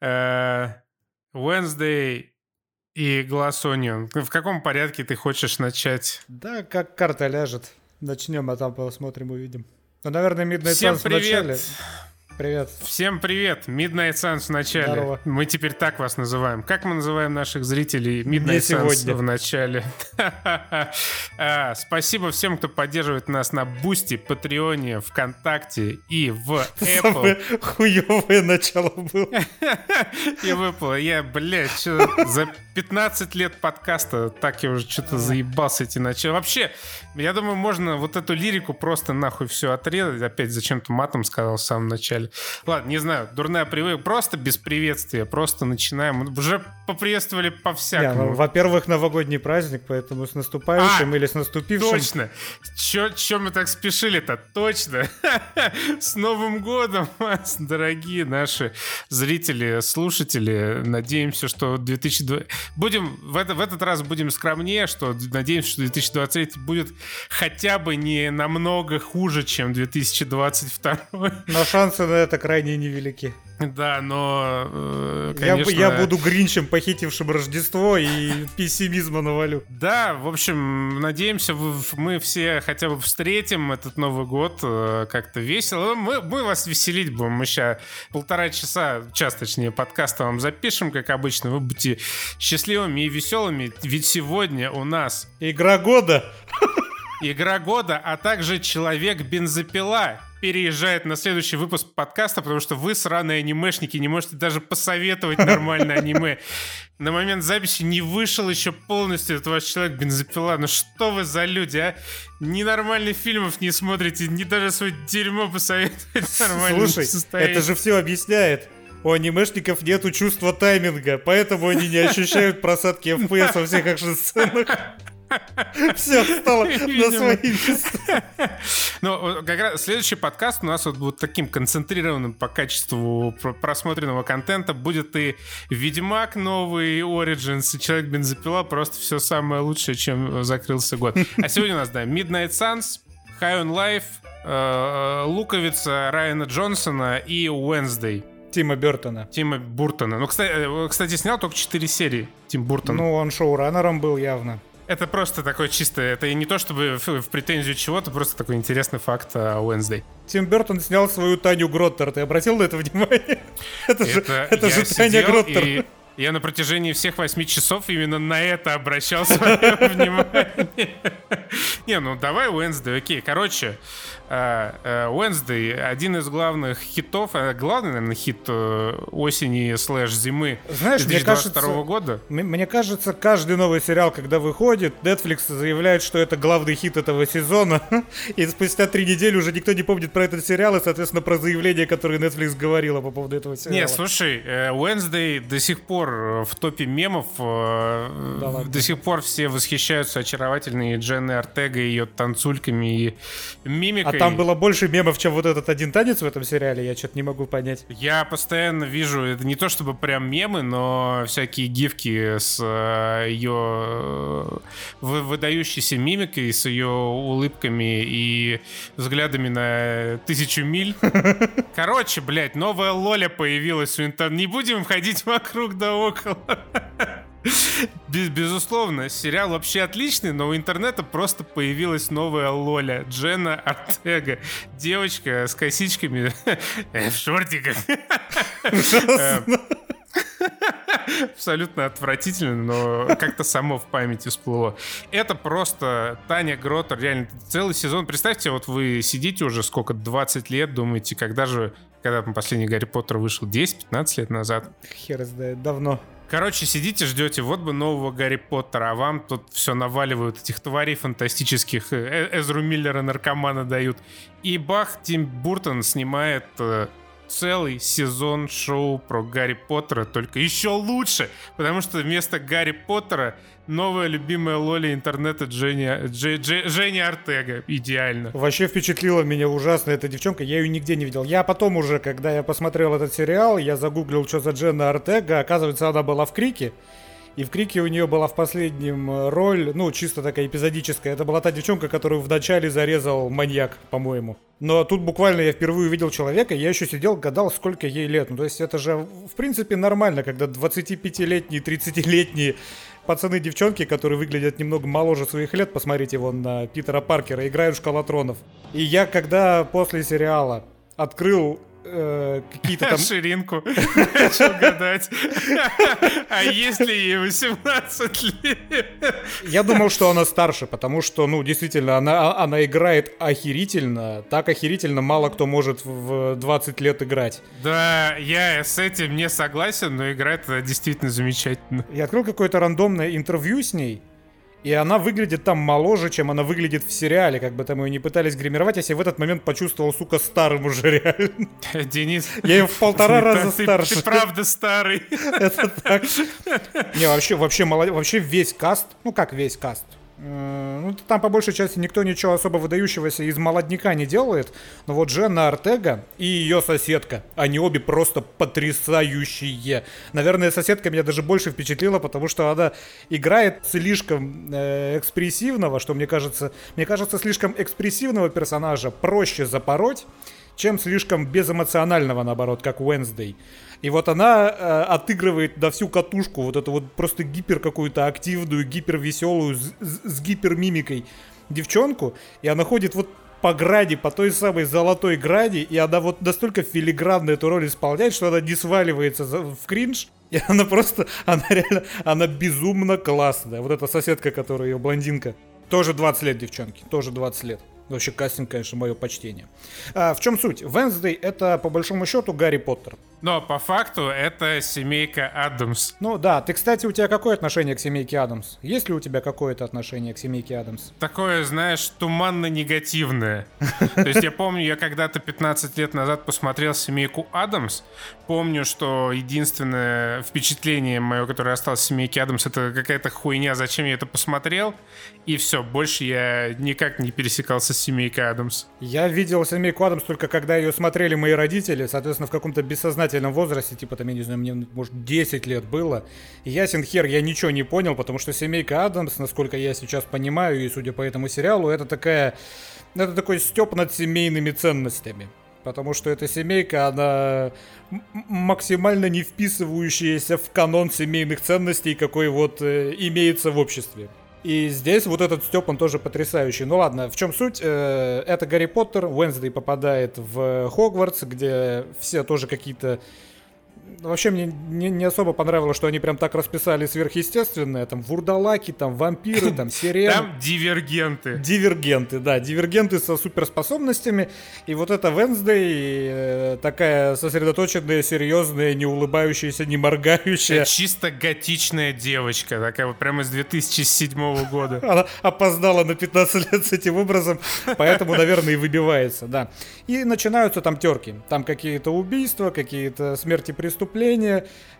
э, Wednesday и Glass Onion. В каком порядке ты хочешь начать? Да, как карта ляжет. Начнем, а там посмотрим, увидим. Ну, наверное, Midnight Всем Suns привет! в начале. Привет. Всем привет! Midnight Suns в начале. Здорово. Мы теперь так вас называем. Как мы называем наших зрителей? Midnight Suns в начале. А, Спасибо всем, кто поддерживает нас на Бусти, Патреоне, ВКонтакте и в Apple. Самое хуёвое начало было. И выпало. Я, блядь, за 15 лет подкаста так я уже что-то заебался эти начала. Вообще, я думаю, можно вот эту лирику просто нахуй все отрезать. Опять зачем-то матом сказал в самом начале. Ладно, не знаю, дурная привычка. Просто без приветствия. Просто начинаем. Уже поприветствовали ну, по-всякому. во-первых, новогодний праздник, поэтому с наступающим А, или с наступившим. Точно. Чё, чё мы так спешили-то? Точно. С Новым годом вас, дорогие наши зрители, слушатели. Надеемся, что 2020... Будем, в, это, в этот раз будем скромнее, что надеемся, что 2023 будет хотя бы не намного хуже, чем 2022. Но шансы на это крайне невелики. Да, но, э, Я конечно... Я, буду гринчем, похитившим Рождество, и пессимизма навалю. Да, в общем, надеемся, мы все хотя бы встретим этот Новый год э, как-то весело. Мы, мы вас веселить будем. Мы сейчас полтора часа, час точнее, подкаста вам запишем, как обычно. Вы будете счастливыми и веселыми. Ведь сегодня у нас Игра года. Игра года, а также Человек-бензопила переезжает на следующий выпуск подкаста, потому что вы, сраные анимешники, не можете даже посоветовать нормальное аниме. На момент записи не вышел еще полностью этот ваш Человек-бензопила. Ну что вы за люди, а? Ни нормальных фильмов не смотрите, ни даже свое дерьмо посоветовать нормально Слушай, не состоит. это же все объясняет. У анимешников нету чувства тайминга, поэтому они не ощущают просадки FPS во всех экшн-сценах. Все стало на свои места. Ну, как раз следующий подкаст у нас вот будет таким концентрированным по качеству про- просмотренного контента. Будет и Ведьмак новый, и Origins, и Человек-бензопила. Просто все самое лучшее, чем закрылся год. А сегодня у нас, да, Midnight Suns, High on Life, э, Луковица Райана Джонсона и Wednesday Тима Бертона. Тима Буртона. Ну, кстати, э, кстати, снял только 4 серии Тим Буртон. Ну, он шоураннером был явно. Это просто такой чисто, это не то чтобы в, в претензию чего-то, просто такой интересный факт о Wednesday. Тим Бертон снял свою Таню Гроттер. Ты обратил на это внимание? Это же, Это, это я же Таня Гроттер. и я на протяжении всех восьми часов именно на это обращал свое внимание. Не, ну давай Wednesday, окей. Короче, Wednesday один из главных хитов, э, главный, наверное, хит э, осени слэш зимы Знаешь, мне 2022 кажется, года. Мне кажется, каждый новый сериал, когда выходит, Netflix заявляет, что это главный хит этого сезона, и спустя три недели уже никто не помнит про этот сериал, и, соответственно, про заявление, которое Netflix говорила по поводу этого сериала. Не, слушай, э, Wednesday до сих пор э, в топе мемов. э, Да ладно. До сих пор все восхищаются очаровательной Дженной Артега, ее танцульками и а мимикой. Там было больше мемов, чем вот этот один танец в этом сериале, я что-то не могу понять. Я постоянно вижу, это не то чтобы прям мемы, но всякие гифки с э, ее э, вы- выдающейся мимикой, с ее улыбками и взглядами на тысячу миль. Короче, блядь, новая Лоля появилась в интернете. Не будем ходить вокруг да около. Без- безусловно, сериал вообще отличный, но у интернета просто появилась новая Лоля, Джена Артега. Девочка с косичками в шортиках. Э, Абсолютно отвратительно, но как-то само в памяти всплыло. Это просто Таня Гротер, реально целый сезон. Представьте, вот вы сидите уже сколько, 20 лет, думаете, когда же, когда там последний Гарри Поттер вышел, 10-15 лет назад. Хер знает, давно. Короче, сидите, ждете, вот бы нового Гарри Поттера, а вам тут все наваливают этих тварей фантастических, э, Эзру Миллера наркомана дают. И бах, Тим Буртон снимает э, целый сезон шоу про Гарри Поттера, только еще лучше, потому что вместо Гарри Поттера новая любимая Лоли интернета Дженни, Дже- Дже- Женя Артега. Идеально. Вообще впечатлила меня ужасно эта девчонка, я ее нигде не видел. Я потом уже, когда я посмотрел этот сериал, я загуглил, что за Дженна Артега, оказывается, она была в Крике. И в Крике у нее была в последнем э, роль, ну, чисто такая эпизодическая. Это была та девчонка, которую вначале зарезал маньяк, по-моему. Но тут буквально я впервые увидел человека, я еще сидел, гадал, сколько ей лет. Ну, то есть это же, в принципе, нормально, когда 25-летние, 30-летние пацаны, девчонки, которые выглядят немного моложе своих лет, посмотрите вон на Питера Паркера, играют шкалатронов. И я когда после сериала открыл э, какие-то там... Ширинку. Начал гадать. А есть ли ей 18 лет? Я думал, что она старше, потому что, ну, действительно, она, она играет охерительно. Так охерительно мало кто может в 20 лет играть. Да, я с этим не согласен, но играет она действительно замечательно. Я открыл какое-то рандомное интервью с ней, и она выглядит там моложе, чем она выглядит в сериале, как бы там ее не пытались гримировать. Я себя в этот момент почувствовал, сука, старым уже реально. Денис, Я ее в полтора раза старше. ты правда старый. Это так. Не, вообще, вообще. Вообще весь каст, ну как весь каст, Ну, там по большей части никто ничего особо выдающегося из молодняка не делает. Но вот Дженна Артега и ее соседка, они обе просто потрясающие. Наверное, соседка меня даже больше впечатлила, потому что она играет слишком э, экспрессивного, что мне кажется, мне кажется, слишком экспрессивного персонажа проще запороть, чем слишком безэмоционального, наоборот, как Уэнсдей. И вот она э, отыгрывает на всю катушку вот эту вот просто гипер какую-то активную, гипервеселую, с, с, с гипермимикой девчонку, и она ходит вот по граде, по той самой золотой граде, и она вот настолько филигранно эту роль исполняет, что она не сваливается в кринж, и она просто, она реально, она безумно классная. Вот эта соседка, которая ее блондинка. Тоже 20 лет, девчонки, тоже 20 лет. Вообще кастинг, конечно, мое почтение. А, в чем суть? Венсдей это, по большому счету, Гарри Поттер. Но по факту это семейка Адамс. Ну да, ты, кстати, у тебя какое отношение к семейке Адамс? Есть ли у тебя какое-то отношение к семейке Адамс? Такое, знаешь, туманно-негативное. То есть я помню, я когда-то 15 лет назад посмотрел «Семейку Адамс». Помню, что единственное впечатление мое, которое осталось в «Семейке Адамс», это какая-то хуйня, зачем я это посмотрел. И все, больше я никак не пересекался с «Семейкой Адамс». Я видел семейку Адамс только когда ее смотрели мои родители, соответственно, в каком-то бессознательном возрасте, типа там, я не знаю, мне, может, 10 лет было. И ясен хер, я ничего не понял, потому что семейка Адамс, насколько я сейчас понимаю, и судя по этому сериалу, это такая... Это такой степ над семейными ценностями. Потому что эта семейка, она максимально не вписывающаяся в канон семейных ценностей, какой вот э, имеется в обществе. И здесь вот этот Степ, он тоже потрясающий. Ну ладно, в чем суть? Э, Это Гарри Поттер, Уэнсдей попадает в Хогвартс, где все тоже какие-то... Вообще мне не, не особо понравилось, что они прям так расписали сверхъестественное. Там вурдалаки, там вампиры, там сирены. Там дивергенты. Дивергенты, да, дивергенты со суперспособностями. И вот эта Венсдей э, такая сосредоточенная, серьезная, не улыбающаяся, не моргающая. Чисто готичная девочка, такая вот прямо из 2007 года. Она опоздала на 15 лет с этим образом, поэтому, наверное, и выбивается, да. И начинаются там терки. Там какие-то убийства, какие-то смерти преступления.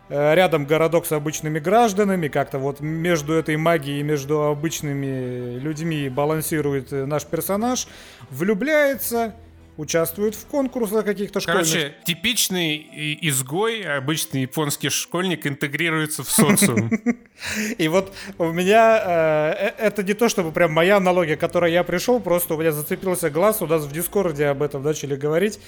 Э, Рядом городок с обычными гражданами. Как-то вот между этой магией и между обычными людьми балансирует э, наш персонаж. Влюбляется, участвует в конкурсах каких-то школьных. Короче, типичный изгой, обычный японский школьник интегрируется в социум. И вот у меня э, это не то, чтобы прям моя аналогия, к которой я пришел, просто у меня зацепился глаз, у нас в Дискорде об этом начали говорить.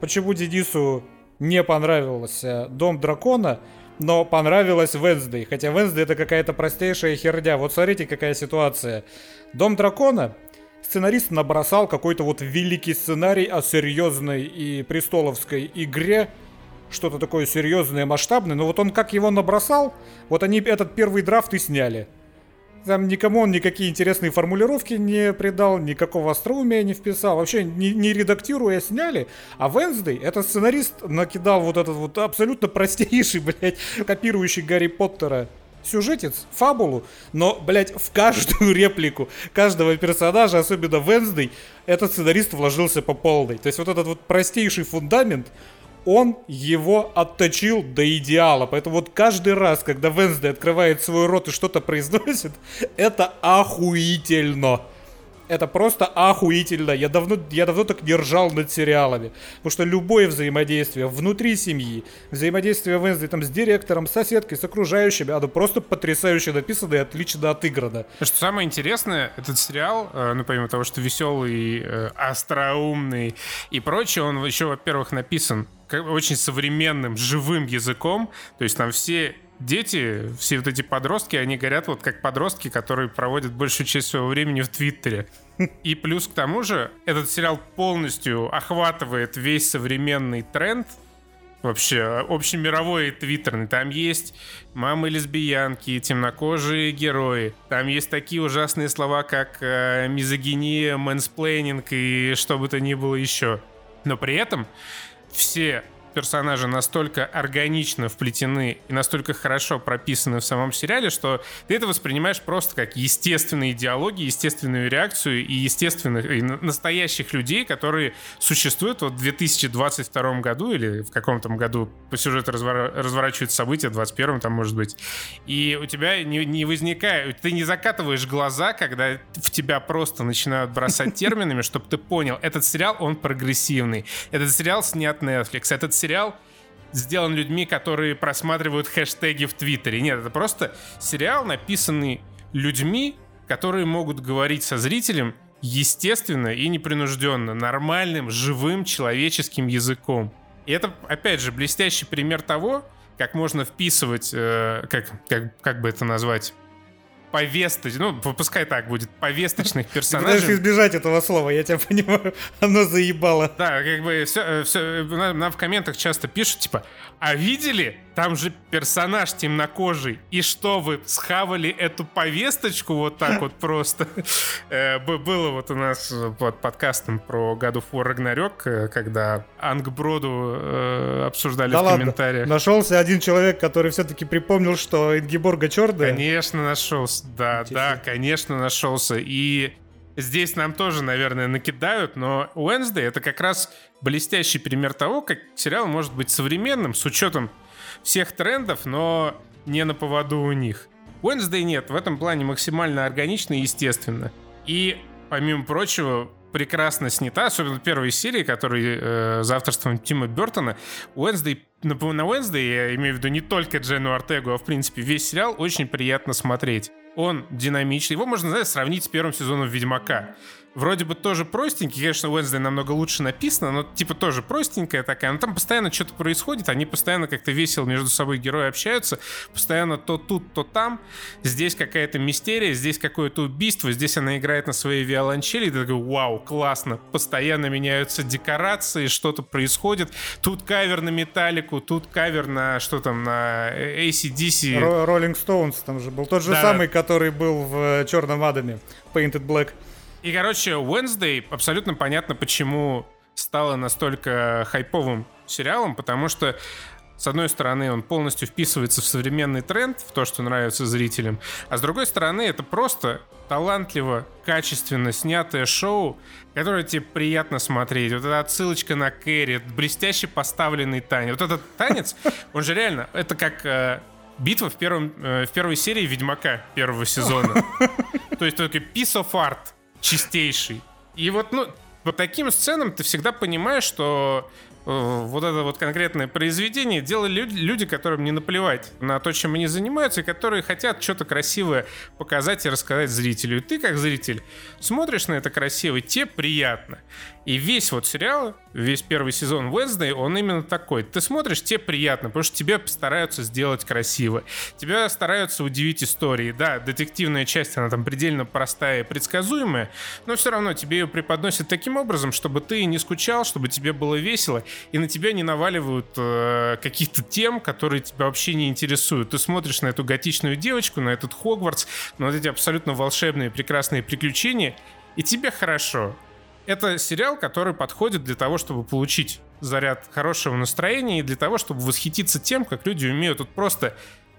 Почему Денису не понравился Дом Дракона, но понравилась Венсдей. Хотя Венсдей это какая-то простейшая херня. Вот смотрите, какая ситуация. Дом Дракона сценарист набросал какой-то вот великий сценарий о серьезной и престоловской игре, что-то такое серьезное, масштабное, но вот он как его набросал, вот они этот первый драфт и сняли. Там никому он никакие интересные формулировки не придал, никакого остроумия не вписал, вообще не, не редактируя сняли. А Венсдей, этот сценарист накидал вот этот вот абсолютно простейший, блядь, копирующий Гарри Поттера сюжетец, фабулу, но, блядь, в каждую реплику каждого персонажа, особенно Венсдей, этот сценарист вложился по полной. То есть вот этот вот простейший фундамент, он его отточил до идеала. Поэтому вот каждый раз, когда Венсдей открывает свой рот и что-то произносит, это охуительно. это просто охуительно. Я давно, я давно так не ржал над сериалами. Потому что любое взаимодействие внутри семьи, взаимодействие Венсдей там с директором, с соседкой, с окружающими, оно просто потрясающе написано и отлично отыграно. Что самое интересное, этот сериал, э, ну помимо того, что веселый, э, остроумный и прочее, он еще, во-первых, написан очень современным, живым языком. То есть там все дети, все вот эти подростки, они горят вот как подростки, которые проводят большую часть своего времени в Твиттере. И плюс к тому же, этот сериал полностью охватывает весь современный тренд, вообще общемировой твиттерный. Там есть мамы-лесбиянки, темнокожие герои. Там есть такие ужасные слова, как э, мизогиния, мэнсплейнинг и что бы то ни было еще. Но при этом все персонажи настолько органично вплетены и настолько хорошо прописаны в самом сериале, что ты это воспринимаешь просто как естественные диалоги, естественную реакцию и естественных, и настоящих людей, которые существуют вот в 2022 году или в каком-то году. По сюжету развор... разворачивают события, в 21 там может быть, и у тебя не, не возникает, ты не закатываешь глаза, когда в тебя просто начинают бросать терминами, чтобы ты понял, этот сериал, он прогрессивный, этот сериал снят Netflix, этот сериал сделан людьми, которые просматривают хэштеги в Твиттере. Нет, это просто сериал, написанный людьми, которые могут говорить со зрителем естественно и непринужденно, нормальным, живым человеческим языком. И это, опять же, блестящий пример того, как можно вписывать, э, как, как, как бы это назвать, повесточ... Ну, пускай так будет, повесточных персонажей. Ты избежать этого слова, я тебя понимаю. Оно заебало. Да, как бы все, все, нам в комментах часто пишут, типа, а видели? Там же персонаж темнокожий. И что, вы схавали эту повесточку вот так вот просто? Э, было вот у нас под подкастом про God of War Ragnarok, э, когда Ангброду э, обсуждали в комментариях. Нашелся один человек, который все-таки припомнил, что Ингиборга черная. Конечно, нашелся. Да, да, конечно, нашелся. И Здесь нам тоже, наверное, накидают, но Wednesday это как раз блестящий пример того, как сериал может быть современным с учетом всех трендов, но не на поводу у них. Wednesday нет, в этом плане максимально органично и естественно. И, помимо прочего, прекрасно снята, особенно первой серии, которая э, за авторством Тима Бертона. Wednesday, на, на Wednesday, я имею в виду не только Джену Артегу, а в принципе весь сериал очень приятно смотреть. Он динамичный. Его можно, знаешь, сравнить с первым сезоном Ведьмака вроде бы тоже простенький, конечно, Wednesday намного лучше написано, но типа тоже простенькая такая, но там постоянно что-то происходит, они постоянно как-то весело между собой герои общаются, постоянно то тут, то там, здесь какая-то мистерия, здесь какое-то убийство, здесь она играет на своей виолончели, и ты такой, вау, классно, постоянно меняются декорации, что-то происходит, тут кавер на Металлику, тут кавер на, что там, на ACDC. Rolling Stones там же был, тот же да, самый, который был в Черном Адаме, Painted Black. И, короче, Wednesday абсолютно понятно, почему стало настолько хайповым сериалом, потому что с одной стороны, он полностью вписывается в современный тренд, в то, что нравится зрителям, а с другой стороны, это просто талантливо, качественно снятое шоу, которое тебе приятно смотреть. Вот эта отсылочка на Кэрри, блестяще поставленный танец. Вот этот танец, он же реально, это как э, битва в, первом, э, в первой серии Ведьмака первого сезона. То есть только piece of art чистейший. И вот, ну, по таким сценам ты всегда понимаешь, что Э, вот это вот конкретное произведение делали люди, люди, которым не наплевать на то, чем они занимаются, и которые хотят что-то красивое показать и рассказать зрителю. И ты, как зритель, смотришь на это красиво, тебе приятно. И весь вот сериал, весь первый сезон Wednesday, он именно такой. Ты смотришь, тебе приятно, потому что тебе стараются сделать красиво. Тебя стараются удивить истории. Да, детективная часть, она там предельно простая и предсказуемая, но все равно тебе ее преподносят таким образом, чтобы ты не скучал, чтобы тебе было весело, и на тебя не наваливают э, каких-то тем, которые тебя вообще не интересуют. Ты смотришь на эту готичную девочку, на этот Хогвартс, на вот эти абсолютно волшебные, прекрасные приключения, и тебе хорошо. Это сериал, который подходит для того, чтобы получить заряд хорошего настроения и для того, чтобы восхититься тем, как люди умеют тут просто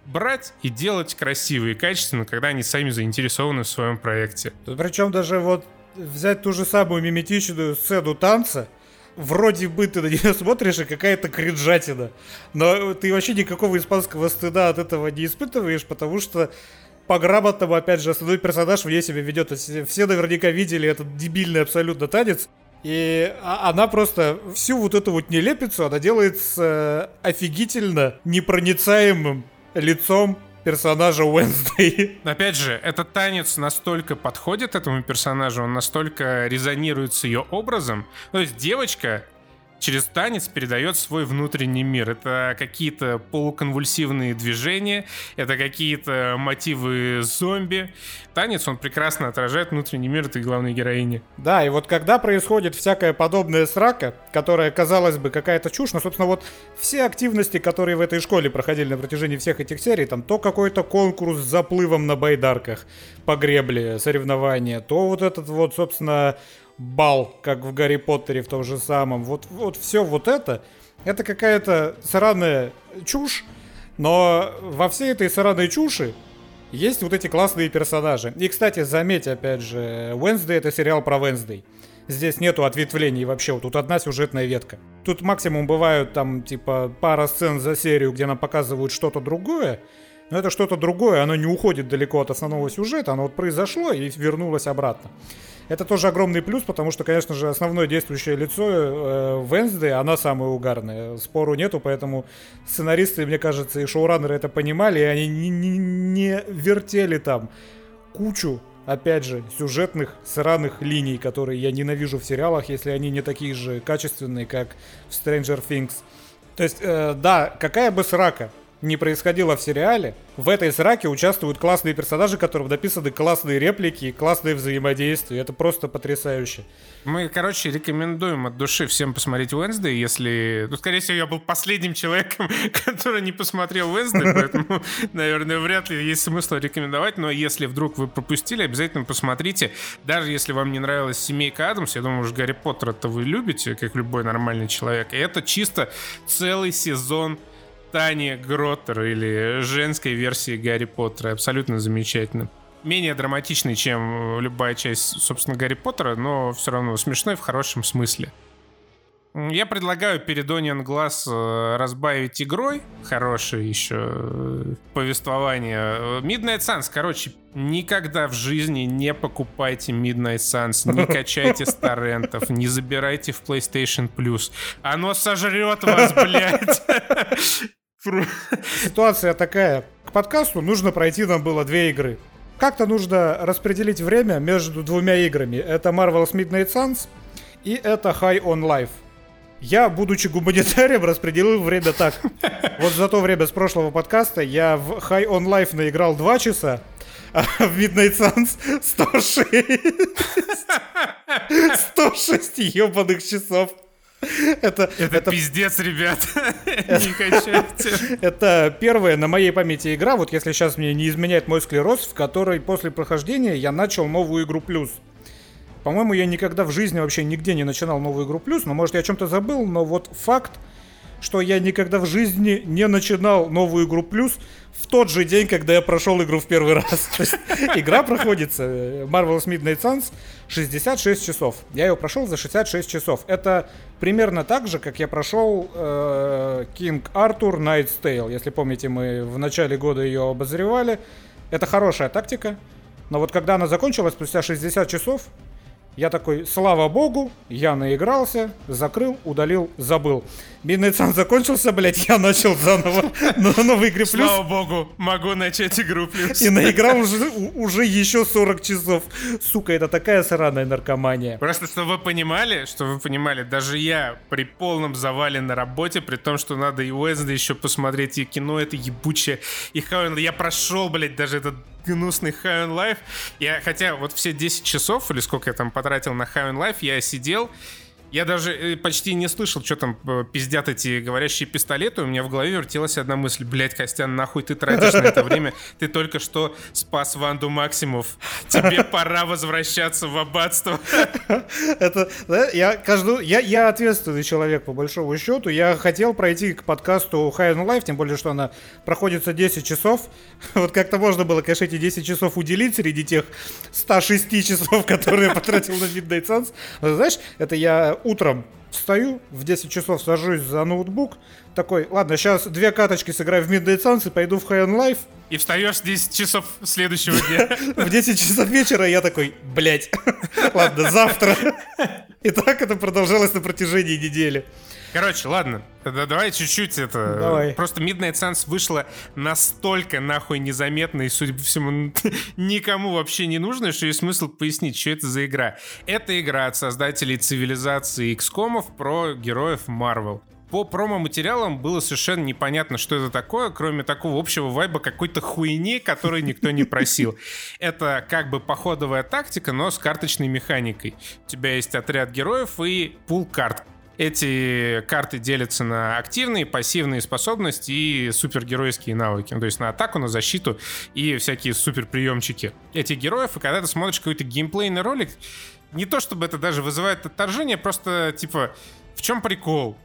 брать и делать красиво и качественно, когда они сами заинтересованы в своем проекте. Причем даже вот взять ту же самую миметичную сцену танца, вроде бы ты на нее смотришь, и какая-то кринжатина. Но ты вообще никакого испанского стыда от этого не испытываешь, потому что по-грамотному, опять же, основной персонаж вне себя ведет. Все наверняка видели этот дебильный абсолютно танец. И а, она просто всю вот эту вот нелепицу, она делает с э, офигительно непроницаемым лицом персонажа Уэнсдей. Опять же, этот танец настолько подходит этому персонажу, он настолько резонирует с ее образом. То есть девочка через танец передает свой внутренний мир. Это какие-то полуконвульсивные движения, это какие-то мотивы зомби. Танец, он прекрасно отражает внутренний мир этой главной героини. Да, и вот когда происходит всякая подобная срака, которая, казалось бы, какая-то чушь, но, собственно, вот все активности, которые в этой школе проходили на протяжении всех этих серий, там то какой-то конкурс с заплывом на байдарках по гребле, соревнования, то вот этот вот, собственно, бал, как в Гарри Поттере в том же самом. Вот, вот все вот это, это какая-то сраная чушь, но во всей этой сраной чуши есть вот эти классные персонажи. И, кстати, заметь, опять же, Wednesday это сериал про Wednesday. Здесь нету ответвлений вообще, вот тут одна сюжетная ветка. Тут максимум бывают там, типа, пара сцен за серию, где нам показывают что-то другое, но это что-то другое, оно не уходит далеко от основного сюжета, оно вот произошло и вернулось обратно. Это тоже огромный плюс, потому что, конечно же, основное действующее лицо э, Венсды, она самая угарная. Спору нету, поэтому сценаристы, мне кажется, и шоураннеры это понимали, и они не, не, не вертели там кучу опять же, сюжетных сраных линий, которые я ненавижу в сериалах, если они не такие же качественные, как в Stranger Things. То есть, э, да, какая бы срака не происходило в сериале, в этой сраке участвуют классные персонажи, которым написаны классные реплики и классные взаимодействия. Это просто потрясающе. Мы, короче, рекомендуем от души всем посмотреть Уэнсдей, если... Ну, скорее всего, я был последним человеком, который не посмотрел Уэнсдей, поэтому, наверное, вряд ли есть смысл рекомендовать, но если вдруг вы пропустили, обязательно посмотрите. Даже если вам не нравилась «Семейка Адамс», я думаю, уж Гарри Поттера-то вы любите, как любой нормальный человек. И это чисто целый сезон Тани Гроттер или женской версии Гарри Поттера. Абсолютно замечательно. Менее драматичный, чем любая часть, собственно, Гарри Поттера, но все равно смешной в хорошем смысле. Я предлагаю перед Onion Glass э, разбавить игрой. Хорошее еще э, повествование. Midnight Suns, короче, никогда в жизни не покупайте Midnight Suns, не качайте с торрентов, не забирайте в PlayStation Plus. Оно сожрет вас, блядь. Ситуация такая. К подкасту нужно пройти нам было две игры. Как-то нужно распределить время между двумя играми. Это Marvel's Midnight Suns и это High on Life. Я, будучи гуманитарием, распределил время так. Вот за то время с прошлого подкаста я в High on Life наиграл 2 часа, а в Midnight Suns 106. 106 ебаных часов. Это, это, это пиздец, ребят. Не качайте. Это первая на моей памяти игра, вот если сейчас мне не изменяет мой склероз, в которой после прохождения я начал новую игру плюс. По-моему, я никогда в жизни вообще нигде не начинал новую игру плюс, но может я о чем-то забыл, но вот факт, что я никогда в жизни не начинал новую игру плюс в тот же день, когда я прошел игру в первый раз. игра проходится э, Marvel's Midnight Suns 66 часов. Я ее прошел за 66 часов. Это примерно так же, как я прошел э, King Arthur Night's Tale. Если помните, мы в начале года ее обозревали. Это хорошая тактика. Но вот когда она закончилась спустя 60 часов, я такой, слава богу, я наигрался, закрыл, удалил, забыл. Midnight Sun закончился, блядь, я начал заново на новой игре плюс. Слава богу, могу начать игру плюс. И наиграл уже, уже еще 40 часов. Сука, это такая сраная наркомания. Просто, чтобы вы понимали, что вы понимали, даже я при полном завале на работе, при том, что надо и Уэзда еще посмотреть, и кино это ебучее, и Хауэн, я прошел, блядь, даже этот гнусный High on Life. Я, хотя вот все 10 часов, или сколько я там потратил на High on Life, я сидел я даже э, почти не слышал, что там э, пиздят эти говорящие пистолеты. У меня в голове вертелась одна мысль. Блять, Костян, нахуй ты тратишь на это время? Ты только что спас Ванду Максимов. Тебе пора возвращаться в аббатство. Это, да, я каждую, я, я ответственный человек, по большому счету. Я хотел пройти к подкасту High on Life, тем более, что она проходится 10 часов. Вот как-то можно было, конечно, эти 10 часов уделить среди тех 106 часов, которые я потратил на Midnight Suns. Но, знаешь, это я утром встаю, в 10 часов сажусь за ноутбук, такой, ладно, сейчас две каточки сыграю в Midnight Suns и пойду в High on Life. И встаешь в 10 часов следующего дня. В 10 часов вечера я такой, блять, ладно, завтра. И так это продолжалось на протяжении недели. Короче, ладно, тогда давай чуть-чуть это... Давай. Просто Midnight Suns вышла настолько нахуй незаметно и, судя по всему, никому вообще не нужно, что есть смысл пояснить, что это за игра. Это игра от создателей цивилизации XCOM про героев Marvel по промо-материалам было совершенно непонятно, что это такое, кроме такого общего вайба какой-то хуйни, который никто не просил. Это как бы походовая тактика, но с карточной механикой. У тебя есть отряд героев и пул карт. Эти карты делятся на активные, пассивные способности и супергеройские навыки. То есть на атаку, на защиту и всякие суперприемчики этих героев. И когда ты смотришь какой-то геймплейный ролик, не то чтобы это даже вызывает отторжение, просто типа в чем прикол?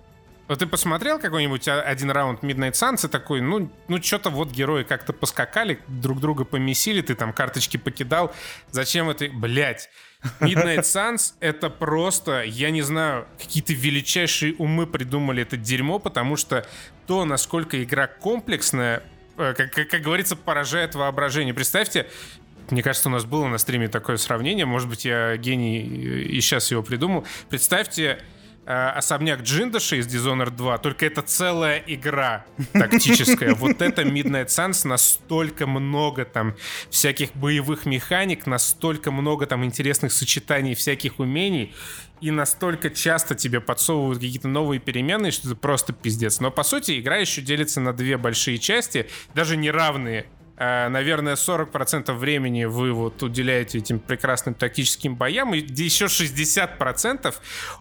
Вот ты посмотрел какой-нибудь один раунд Midnight Suns и такой, ну, ну что-то вот герои как-то поскакали, друг друга помесили, ты там карточки покидал. Зачем это? Блять. Midnight Suns — это просто, я не знаю, какие-то величайшие умы придумали это дерьмо, потому что то, насколько игра комплексная, э, как, как, как говорится, поражает воображение. Представьте, мне кажется, у нас было на стриме такое сравнение, может быть, я гений и сейчас его придумал. Представьте, Э, особняк Джиндаши из Dishonored 2, только это целая игра тактическая. Вот это Midnight Suns, настолько много там всяких боевых механик, настолько много там интересных сочетаний всяких умений, и настолько часто тебе подсовывают какие-то новые переменные, что это просто пиздец. Но по сути игра еще делится на две большие части, даже неравные наверное, 40% времени вы вот уделяете этим прекрасным тактическим боям, и еще 60%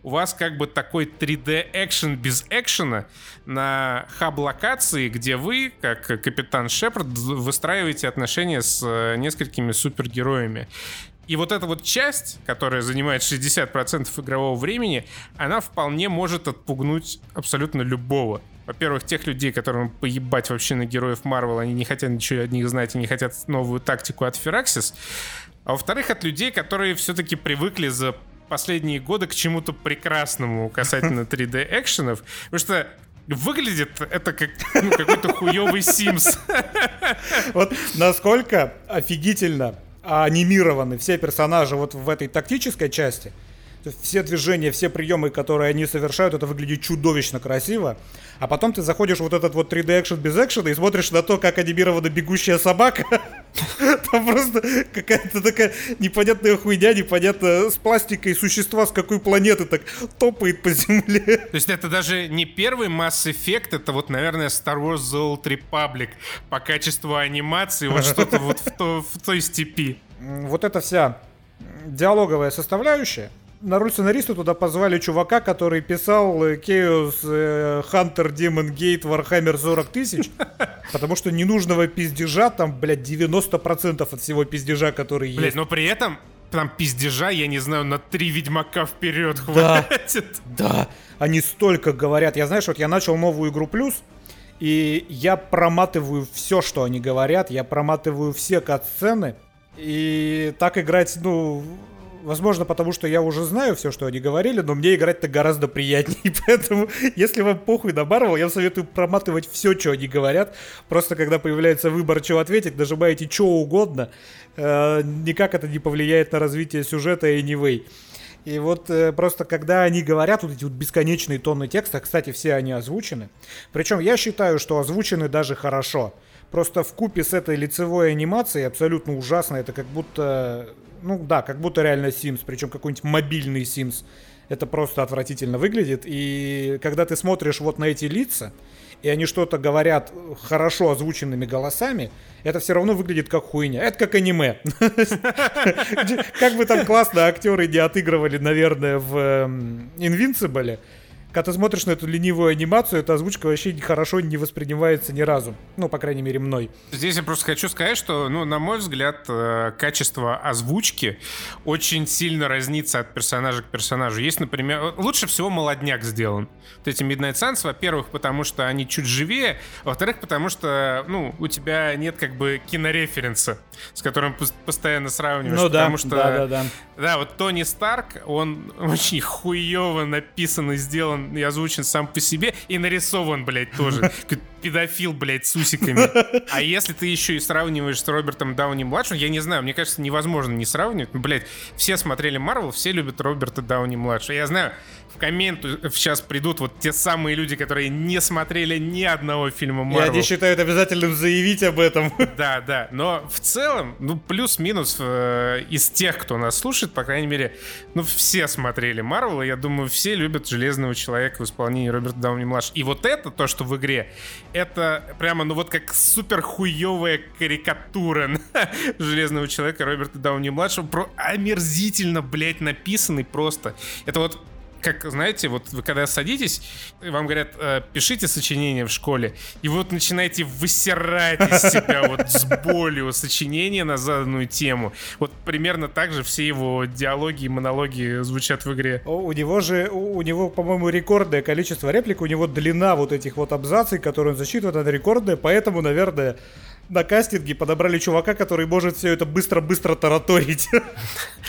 у вас как бы такой 3D экшен без экшена на хаб-локации, где вы, как капитан Шепард, выстраиваете отношения с э, несколькими супергероями. И вот эта вот часть, которая занимает 60% игрового времени, она вполне может отпугнуть абсолютно любого. Во-первых, тех людей, которым поебать вообще на героев Марвел, они не хотят ничего от них знать и не хотят новую тактику от Фераксис. А во-вторых, от людей, которые все-таки привыкли за последние годы к чему-то прекрасному касательно 3D-экшенов. Потому что выглядит это как ну, какой-то хуёвый Sims. Вот насколько офигительно анимированы все персонажи вот в этой тактической части. Все движения, все приемы, которые они совершают, это выглядит чудовищно красиво. А потом ты заходишь в вот этот вот 3D экшен без экшена и смотришь на то, как анимирована бегущая собака. Там просто какая-то такая непонятная хуйня, непонятно с пластикой существа с какой планеты так топает по земле. То есть это даже не первый Mass Effect, это вот, наверное, Star Wars The Old Republic по качеству анимации, вот что-то вот в, то, в той степи. Вот эта вся диалоговая составляющая, на роль сценариста туда позвали чувака, который писал Chaos э, Hunter Demon Gate Warhammer 40 тысяч, потому что ненужного пиздежа, там, блядь, 90% от всего пиздежа, который есть. Блядь, но при этом там пиздежа, я не знаю, на три Ведьмака вперед хватит. Да, да, они столько говорят. Я, знаешь, вот я начал новую игру Плюс, и я проматываю все, что они говорят, я проматываю все кат-сцены, и так играть, ну, Возможно, потому что я уже знаю все, что они говорили, но мне играть-то гораздо приятнее. Поэтому, если вам похуй на Марвел, я советую проматывать все, что они говорят. Просто когда появляется выбор, что ответить, нажимаете что угодно. Э, никак это не повлияет на развитие сюжета anyway. И вот э, просто когда они говорят вот эти вот бесконечные тонны текста, кстати, все они озвучены. Причем я считаю, что озвучены даже хорошо. Просто в купе с этой лицевой анимацией абсолютно ужасно. Это как будто ну да, как будто реально Sims, причем какой-нибудь мобильный Sims. Это просто отвратительно выглядит. И когда ты смотришь вот на эти лица, и они что-то говорят хорошо озвученными голосами, это все равно выглядит как хуйня. Это как аниме. Как бы там классно актеры не отыгрывали, наверное, в эм, Invincible, когда ты смотришь на эту ленивую анимацию, эта озвучка вообще хорошо не воспринимается ни разу. Ну, по крайней мере, мной. Здесь я просто хочу сказать, что, ну, на мой взгляд, э, качество озвучки очень сильно разнится от персонажа к персонажу. Есть, например, лучше всего молодняк сделан. Вот эти Midnight Suns, во-первых, потому что они чуть живее, во-вторых, потому что, ну, у тебя нет как бы кинореференса, с которым постоянно сравниваешь. Ну да, потому что, да, да, да. Да, вот Тони Старк, он очень хуево написан и сделан и озвучен сам по себе, и нарисован, блядь, тоже. Педофил, блядь, с усиками. А если ты еще и сравниваешь с Робертом Дауни-младшим, я не знаю, мне кажется, невозможно не сравнивать. Блядь, все смотрели Марвел, все любят Роберта Дауни-младшего. Я знаю, в комменты сейчас придут вот те самые люди, которые не смотрели ни одного фильма Марвел. Я не считаю это обязательным заявить об этом. Да, да. Но в целом, ну, плюс-минус э, из тех, кто нас слушает, по крайней мере, ну, все смотрели Марвел, и я думаю, все любят Железного Человека в исполнении Роберта Дауни младшего. И вот это, то, что в игре, это прямо, ну, вот как супер хуевая карикатура Железного Человека Роберта Дауни младшего, про омерзительно, блядь, написанный просто. Это вот как, знаете, вот вы когда садитесь, вам говорят, э, пишите сочинение в школе, и вот начинаете высирать из себя вот с болью сочинение на заданную тему. Вот примерно так же все его диалоги и монологи звучат в игре. У него же, у него, по-моему, рекордное количество реплик, у него длина вот этих вот абзаций, которые он зачитывает, она рекордная, поэтому, наверное, на кастинге подобрали чувака, который может все это быстро-быстро тараторить.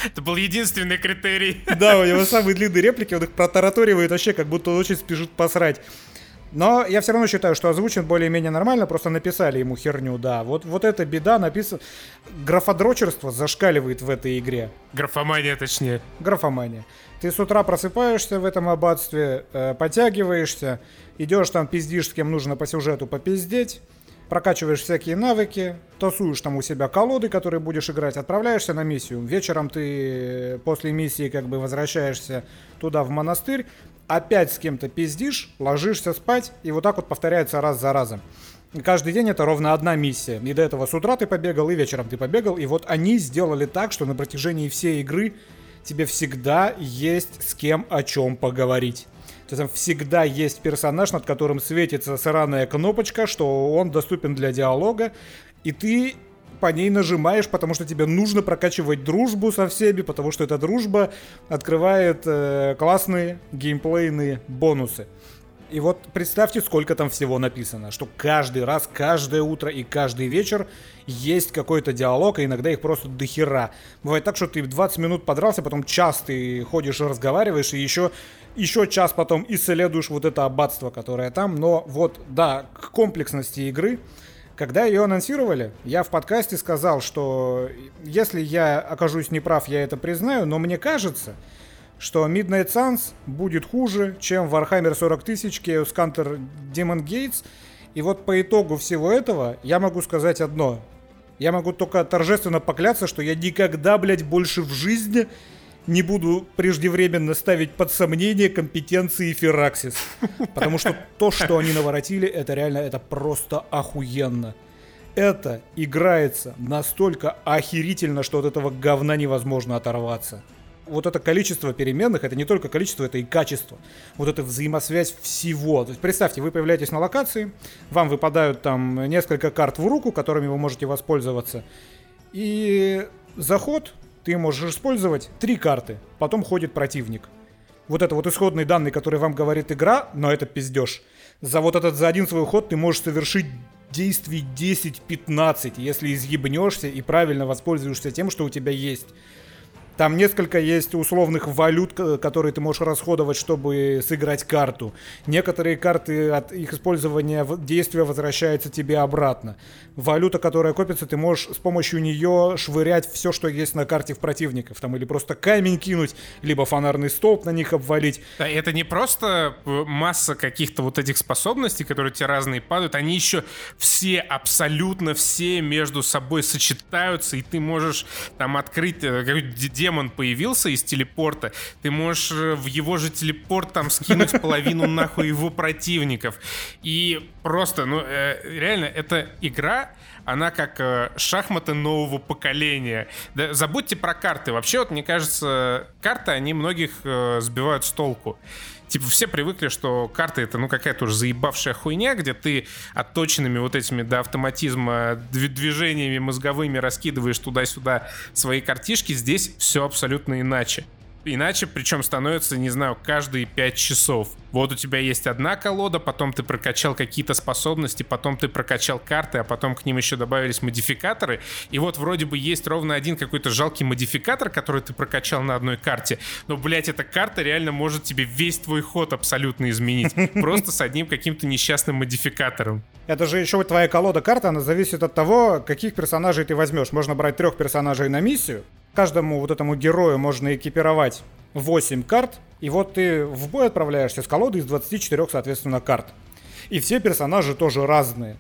Это был единственный критерий. Да, у него самые длинные реплики, он их протараторивает вообще, как будто он очень спешит посрать. Но я все равно считаю, что озвучен более-менее нормально, просто написали ему херню, да. Вот, вот эта беда написана... Графодрочерство зашкаливает в этой игре. Графомания, точнее. Графомания. Ты с утра просыпаешься в этом аббатстве, э, подтягиваешься, идешь там пиздишь, с кем нужно по сюжету попиздеть, прокачиваешь всякие навыки, тасуешь там у себя колоды, которые будешь играть, отправляешься на миссию. Вечером ты после миссии как бы возвращаешься туда в монастырь, опять с кем-то пиздишь, ложишься спать, и вот так вот повторяется раз за разом. И каждый день это ровно одна миссия. И до этого с утра ты побегал, и вечером ты побегал. И вот они сделали так, что на протяжении всей игры тебе всегда есть с кем о чем поговорить. То есть там всегда есть персонаж, над которым светится сраная кнопочка, что он доступен для диалога, и ты по ней нажимаешь, потому что тебе нужно прокачивать дружбу со всеми, потому что эта дружба открывает э, классные геймплейные бонусы. И вот представьте, сколько там всего написано, что каждый раз, каждое утро и каждый вечер есть какой-то диалог, а иногда их просто дохера. Бывает так, что ты 20 минут подрался, потом час ты ходишь и разговариваешь, и еще еще час потом исследуешь вот это аббатство, которое там. Но вот, да, к комплексности игры, когда ее анонсировали, я в подкасте сказал, что если я окажусь неправ, я это признаю, но мне кажется, что Midnight Suns будет хуже, чем Warhammer 40 тысяч, Chaos Counter Demon Gates. И вот по итогу всего этого я могу сказать одно. Я могу только торжественно покляться, что я никогда, блядь, больше в жизни не буду преждевременно ставить под сомнение компетенции Фераксис. Потому что то, что они наворотили, это реально, это просто охуенно. Это играется настолько охерительно, что от этого говна невозможно оторваться. Вот это количество переменных, это не только количество, это и качество. Вот эта взаимосвязь всего. То есть представьте, вы появляетесь на локации, вам выпадают там несколько карт в руку, которыми вы можете воспользоваться. И заход ты можешь использовать три карты, потом ходит противник. Вот это вот исходный данный, который вам говорит игра, но это пиздеж. За вот этот, за один свой ход ты можешь совершить действий 10-15, если изъебнешься и правильно воспользуешься тем, что у тебя есть. Там несколько есть условных валют, которые ты можешь расходовать, чтобы сыграть карту. Некоторые карты от их использования действия возвращаются тебе обратно. Валюта, которая копится, ты можешь с помощью нее швырять все, что есть на карте в противников. Там или просто камень кинуть, либо фонарный столб на них обвалить. Да, это не просто э, масса каких-то вот этих способностей, которые тебе разные падают, они еще все, абсолютно все между собой сочетаются, и ты можешь там открыть э, какой-то демон появился из телепорта, ты можешь э, в его же телепорт там скинуть половину нахуй его противников. И просто, ну, э, реально, эта игра, она как э, шахматы нового поколения. Да, забудьте про карты. Вообще, вот мне кажется, карты, они многих э, сбивают с толку. Типа все привыкли, что карты это ну какая-то уже заебавшая хуйня, где ты отточенными вот этими до автоматизма движениями мозговыми раскидываешь туда-сюда свои картишки. Здесь все абсолютно иначе. Иначе, причем становится, не знаю, каждые 5 часов. Вот у тебя есть одна колода, потом ты прокачал какие-то способности, потом ты прокачал карты, а потом к ним еще добавились модификаторы. И вот вроде бы есть ровно один какой-то жалкий модификатор, который ты прокачал на одной карте. Но, блядь, эта карта реально может тебе весь твой ход абсолютно изменить. Просто с одним каким-то несчастным модификатором. Это же еще твоя колода карт, она зависит от того, каких персонажей ты возьмешь. Можно брать трех персонажей на миссию, каждому вот этому герою можно экипировать 8 карт, и вот ты в бой отправляешься с колодой из 24, соответственно, карт. И все персонажи тоже разные.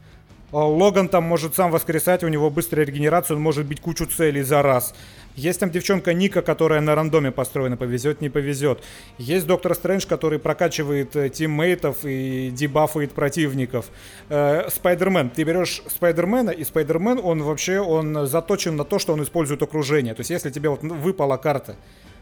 Логан там может сам воскресать, у него быстрая регенерация, он может бить кучу целей за раз. Есть там девчонка Ника, которая на рандоме построена, повезет, не повезет. Есть Доктор Стрэндж, который прокачивает э, тиммейтов и дебафает противников. Э, Спайдермен. Ты берешь Спайдермена, и Спайдермен, он вообще, он заточен на то, что он использует окружение. То есть, если тебе вот выпала карта,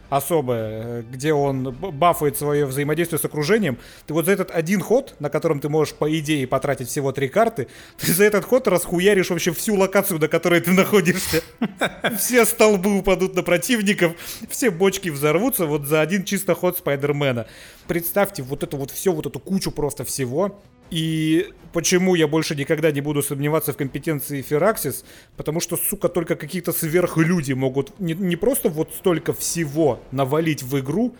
особое, где он бафает свое взаимодействие с окружением, ты вот за этот один ход, на котором ты можешь, по идее, потратить всего три карты, ты за этот ход расхуяришь вообще всю локацию, на которой ты находишься. Все столбы упадут на противников, все бочки взорвутся вот за один чисто ход Спайдермена. Представьте вот эту вот все, вот эту кучу просто всего, и почему я больше никогда не буду сомневаться в компетенции Фераксис? Потому что, сука, только какие-то сверхлюди могут не, не просто вот столько всего навалить в игру,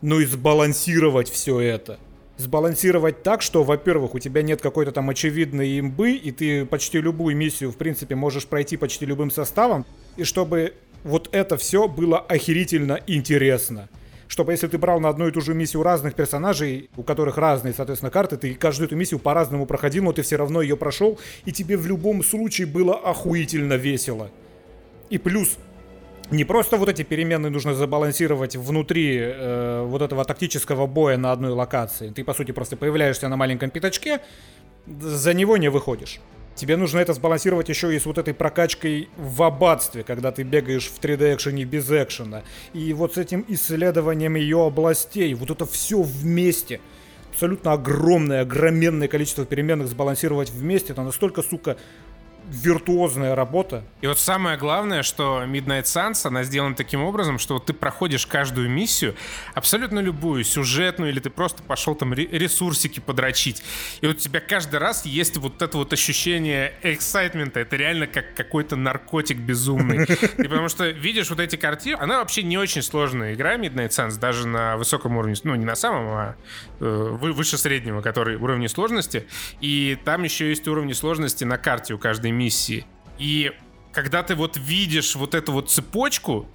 но и сбалансировать все это. Сбалансировать так, что, во-первых, у тебя нет какой-то там очевидной имбы, и ты почти любую миссию, в принципе, можешь пройти почти любым составом, и чтобы вот это все было охерительно интересно чтобы если ты брал на одну и ту же миссию разных персонажей, у которых разные, соответственно, карты, ты каждую эту миссию по-разному проходил, но ты все равно ее прошел, и тебе в любом случае было охуительно весело. И плюс, не просто вот эти переменные нужно забалансировать внутри э, вот этого тактического боя на одной локации. Ты, по сути, просто появляешься на маленьком пятачке, за него не выходишь. Тебе нужно это сбалансировать еще и с вот этой прокачкой в аббатстве, когда ты бегаешь в 3D-экшене без экшена. И вот с этим исследованием ее областей. Вот это все вместе. Абсолютно огромное, огроменное количество переменных сбалансировать вместе. Это настолько, сука, виртуозная работа. И вот самое главное, что Midnight Suns, она сделана таким образом, что вот ты проходишь каждую миссию, абсолютно любую, сюжетную, или ты просто пошел там ресурсики подрочить. И вот у тебя каждый раз есть вот это вот ощущение эксайтмента. Это реально как какой-то наркотик безумный. И потому что видишь вот эти картины, она вообще не очень сложная игра Midnight Suns, даже на высоком уровне, ну не на самом, а э, выше среднего, который уровень сложности. И там еще есть уровни сложности на карте у каждой миссии. И когда ты вот видишь вот эту вот цепочку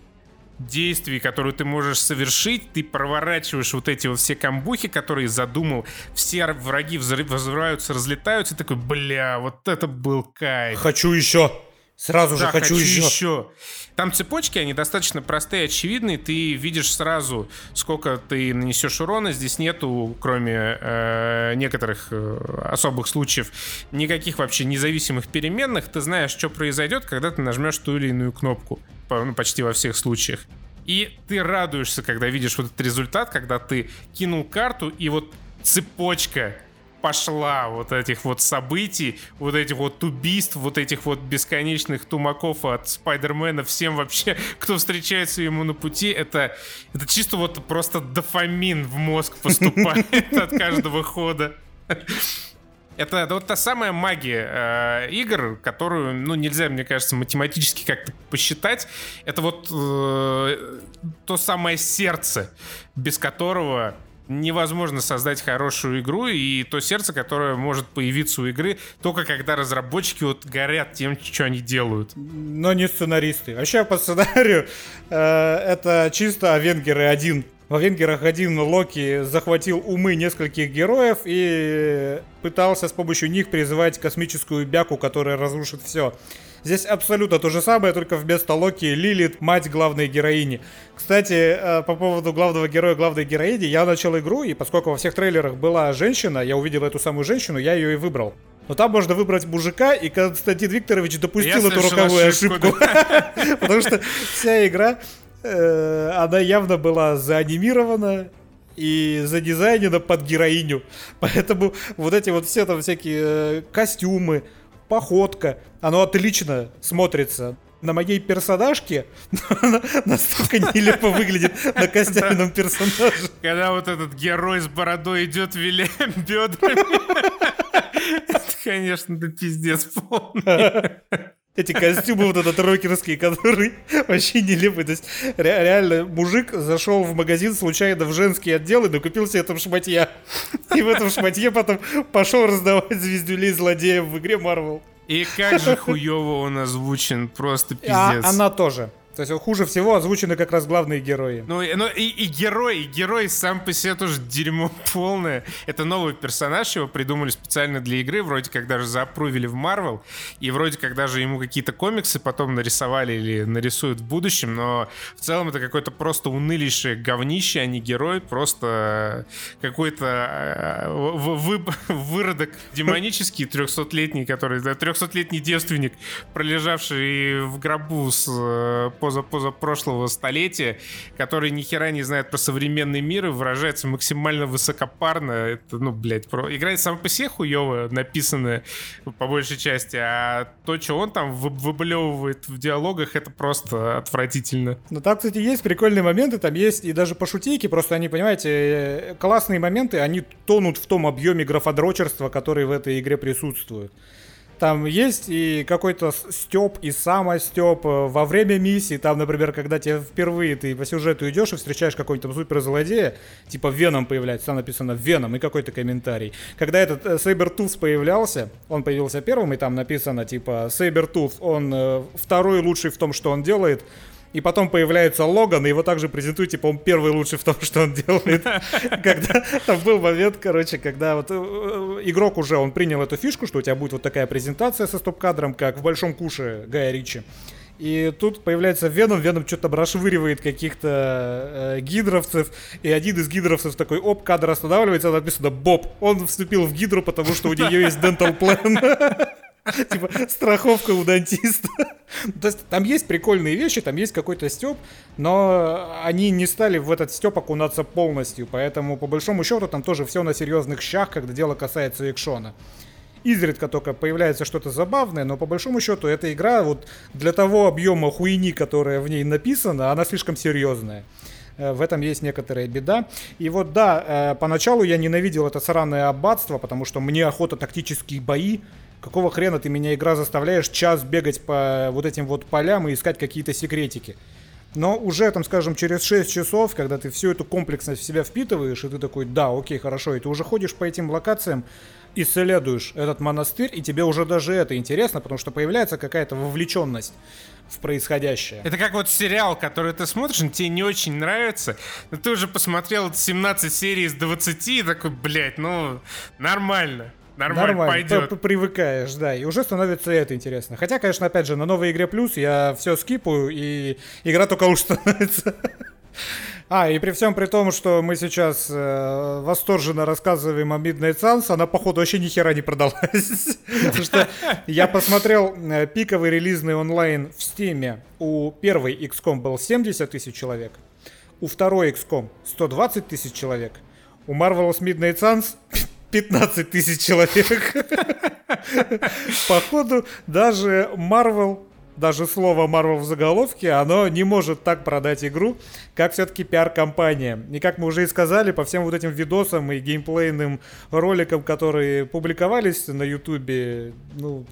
действий, которую ты можешь совершить, ты проворачиваешь вот эти вот все камбухи, которые задумал, все враги взрываются, разлетаются, и такой, бля, вот это был кайф. Хочу еще. Сразу да, же хочу, хочу еще. еще. Там цепочки, они достаточно простые, очевидные. Ты видишь сразу, сколько ты нанесешь урона. Здесь нету, кроме э, некоторых э, особых случаев, никаких вообще независимых переменных. Ты знаешь, что произойдет, когда ты нажмешь ту или иную кнопку. По, ну, почти во всех случаях. И ты радуешься, когда видишь вот этот результат, когда ты кинул карту, и вот цепочка пошла вот этих вот событий, вот этих вот убийств, вот этих вот бесконечных тумаков от Спайдермена всем вообще, кто встречается ему на пути, это, это чисто вот просто дофамин в мозг поступает от каждого хода. Это вот та самая магия э, игр, которую, ну, нельзя, мне кажется, математически как-то посчитать. Это вот э, то самое сердце, без которого невозможно создать хорошую игру, и то сердце, которое может появиться у игры только когда разработчики вот горят тем, что они делают. Но не сценаристы. Вообще по сценарию э, это чисто Авенгеры один. В Авенгерах один Локи захватил умы нескольких героев и пытался с помощью них призывать космическую бяку, которая разрушит все. Здесь абсолютно то же самое, только вместо Локи Лилит, мать главной героини. Кстати, э, по поводу главного героя, главной героини, я начал игру, и поскольку во всех трейлерах была женщина, я увидел эту самую женщину, я ее и выбрал. Но там можно выбрать мужика, и Константин Викторович допустил я эту роковую ошибку. Потому что вся игра, она явно была заанимирована, и задизайнено под героиню. Поэтому вот эти вот все там всякие э, костюмы, походка, оно отлично смотрится на моей персонажке настолько нелепо выглядит на костяном персонаже. Когда вот этот герой с бородой идет, виляя бедрами. Это, конечно, да пиздец полный. Эти костюмы вот этот рокерские, которые вообще нелепые. То есть ре- реально мужик зашел в магазин случайно в женский отдел и накупил себе там шматья. И в этом шматье потом пошел раздавать звездюлей злодеев в игре Марвел. И как же хуево он озвучен, просто А пиздец. она тоже. То есть хуже всего озвучены как раз главные герои. Ну, ну и, и герой, и герой сам по себе тоже дерьмо полное. Это новый персонаж, его придумали специально для игры, вроде как даже заапрувили в Marvel, и вроде как даже ему какие-то комиксы потом нарисовали или нарисуют в будущем, но в целом это какое-то просто унылейшее говнище, а не герой, просто какой-то э, вы- выродок демонический, 300-летний, который, да, 300-летний девственник, пролежавший в гробу с э, поза поза прошлого столетия, который ни хера не знает про современный мир и выражается максимально высокопарно. Это, ну, блядь, про... играет сам по себе хуево написанное по большей части, а то, что он там вы- выблевывает в диалогах, это просто отвратительно. Ну там, кстати, есть прикольные моменты, там есть и даже пошутейки, просто они, понимаете, классные моменты, они тонут в том объеме графодрочерства, который в этой игре присутствует. Там есть и какой-то степ, и самостеп во время миссии. Там, например, когда тебе впервые ты по сюжету идешь и встречаешь там суперзлодея, типа Веном появляется, там написано Веном и какой-то комментарий. Когда этот э, Сейбертуф появлялся, он появился первым, и там написано типа Сейбертуф, он э, второй лучший в том, что он делает. И потом появляется Логан, и его также презентуют, типа, он первый лучший в том, что он делает. Когда там был момент, короче, когда вот э, э, игрок уже, он принял эту фишку, что у тебя будет вот такая презентация со стоп-кадром, как в «Большом куше» Гая Ричи. И тут появляется Веном, Веном что-то расшвыривает каких-то э, гидровцев, и один из гидровцев такой, оп, кадр останавливается, написано «Боб». Он вступил в гидру, потому что у нее есть dental plan. Типа страховка у дантиста. То есть там есть прикольные вещи, там есть какой-то степ, но они не стали в этот степ окунаться полностью. Поэтому, по большому счету, там тоже все на серьезных щах, когда дело касается экшона. Изредка только появляется что-то забавное, но по большому счету эта игра вот для того объема хуйни, которая в ней написана, она слишком серьезная. Э, В этом есть некоторая беда. И вот да, э, поначалу я ненавидел это сраное аббатство, потому что мне охота тактические бои. Какого хрена ты меня, игра, заставляешь час бегать по вот этим вот полям и искать какие-то секретики? Но уже, там, скажем, через 6 часов, когда ты всю эту комплексность в себя впитываешь, и ты такой, да, окей, хорошо, и ты уже ходишь по этим локациям, исследуешь этот монастырь, и тебе уже даже это интересно, потому что появляется какая-то вовлеченность в происходящее. Это как вот сериал, который ты смотришь, он тебе не очень нравится, но ты уже посмотрел 17 серий из 20 и такой, блядь, ну, нормально. Нормально, пойдет. п- привыкаешь, да, и уже становится это интересно. Хотя, конечно, опять же, на новой игре плюс я все скипаю, и игра только лучше становится. А, и при всем при том, что мы сейчас э, восторженно рассказываем о Midnight Suns, она, походу, вообще ни хера не продалась. Потому что я посмотрел э, пиковый релизный онлайн в Стиме. У первой XCOM был 70 тысяч человек, у второй XCOM 120 тысяч человек, у Marvel's Midnight Suns 15 тысяч человек. Походу, даже Marvel, даже слово Marvel в заголовке, оно не может так продать игру, как все-таки пиар-компания. И как мы уже и сказали, по всем вот этим видосам и геймплейным роликам, которые публиковались на Ютубе, ну,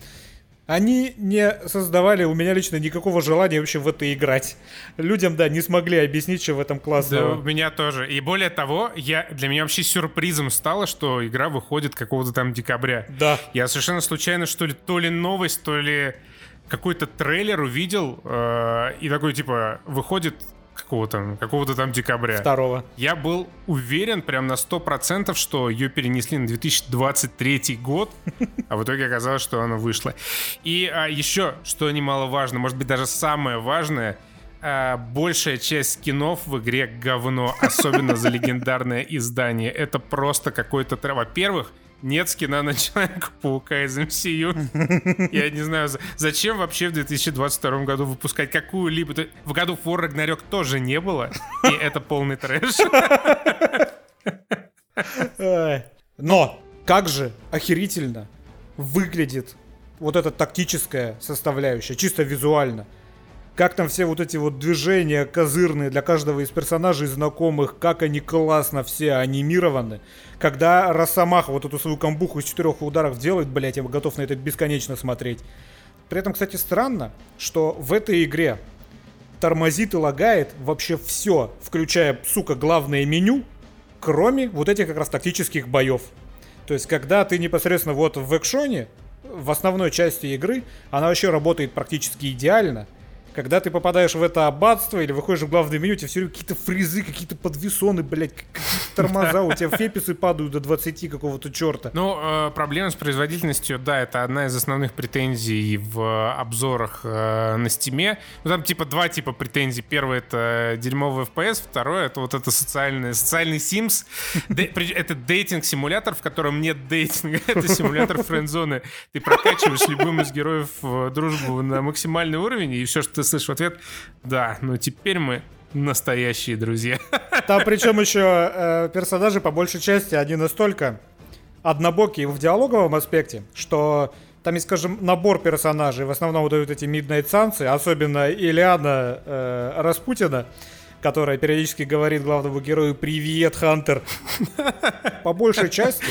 они не создавали у меня лично никакого желания вообще в это играть. Людям, да, не смогли объяснить, что в этом Да, классного. у меня тоже. И более того, я, для меня вообще сюрпризом стало, что игра выходит какого-то там декабря. Да. Я совершенно случайно, что ли, то ли новость, то ли какой-то трейлер увидел, э, и такой, типа, выходит какого там, какого-то там декабря. Второго. Я был уверен прям на 100%, что ее перенесли на 2023 год, а в итоге оказалось, что она вышла. И а, еще, что немаловажно, может быть даже самое важное, а, большая часть скинов в игре говно, особенно за легендарное издание. Это просто какой-то... Во-первых, нет скина на Человека-паука из MCU. Я не знаю, за- зачем вообще в 2022 году выпускать какую-либо... В году War Ragnarok тоже не было, и это полный трэш. Но как же охерительно выглядит вот эта тактическая составляющая, чисто визуально. Как там все вот эти вот движения козырные для каждого из персонажей знакомых, как они классно все анимированы. Когда Росомах вот эту свою камбуху из четырех ударов делает, блять, я готов на это бесконечно смотреть. При этом, кстати, странно, что в этой игре тормозит и лагает вообще все, включая, сука, главное меню, кроме вот этих как раз тактических боев. То есть, когда ты непосредственно вот в экшоне, в основной части игры, она вообще работает практически идеально когда ты попадаешь в это аббатство или выходишь в главное меню, тебе все время какие-то фризы, какие-то подвесоны, блядь, тормоза, у тебя феписы падают до 20 какого-то черта. Ну, э, проблема с производительностью, да, это одна из основных претензий в обзорах э, на стиме. Ну, там типа два типа претензий. Первый это дерьмовый FPS, второй это вот это социальный, социальный Sims. Это дейтинг-симулятор, в котором нет дейтинга, это симулятор френдзоны. Ты прокачиваешь любым из героев э, дружбу на максимальный уровень, и все, что ты слышишь в ответ, да, но теперь мы настоящие друзья. Там причем еще э, персонажи по большей части, они настолько однобокие в диалоговом аспекте, что там есть, скажем, набор персонажей, в основном вот эти Midnight Suns, особенно Ильяна э, Распутина, которая периодически говорит главному герою «Привет, Хантер!» По большей части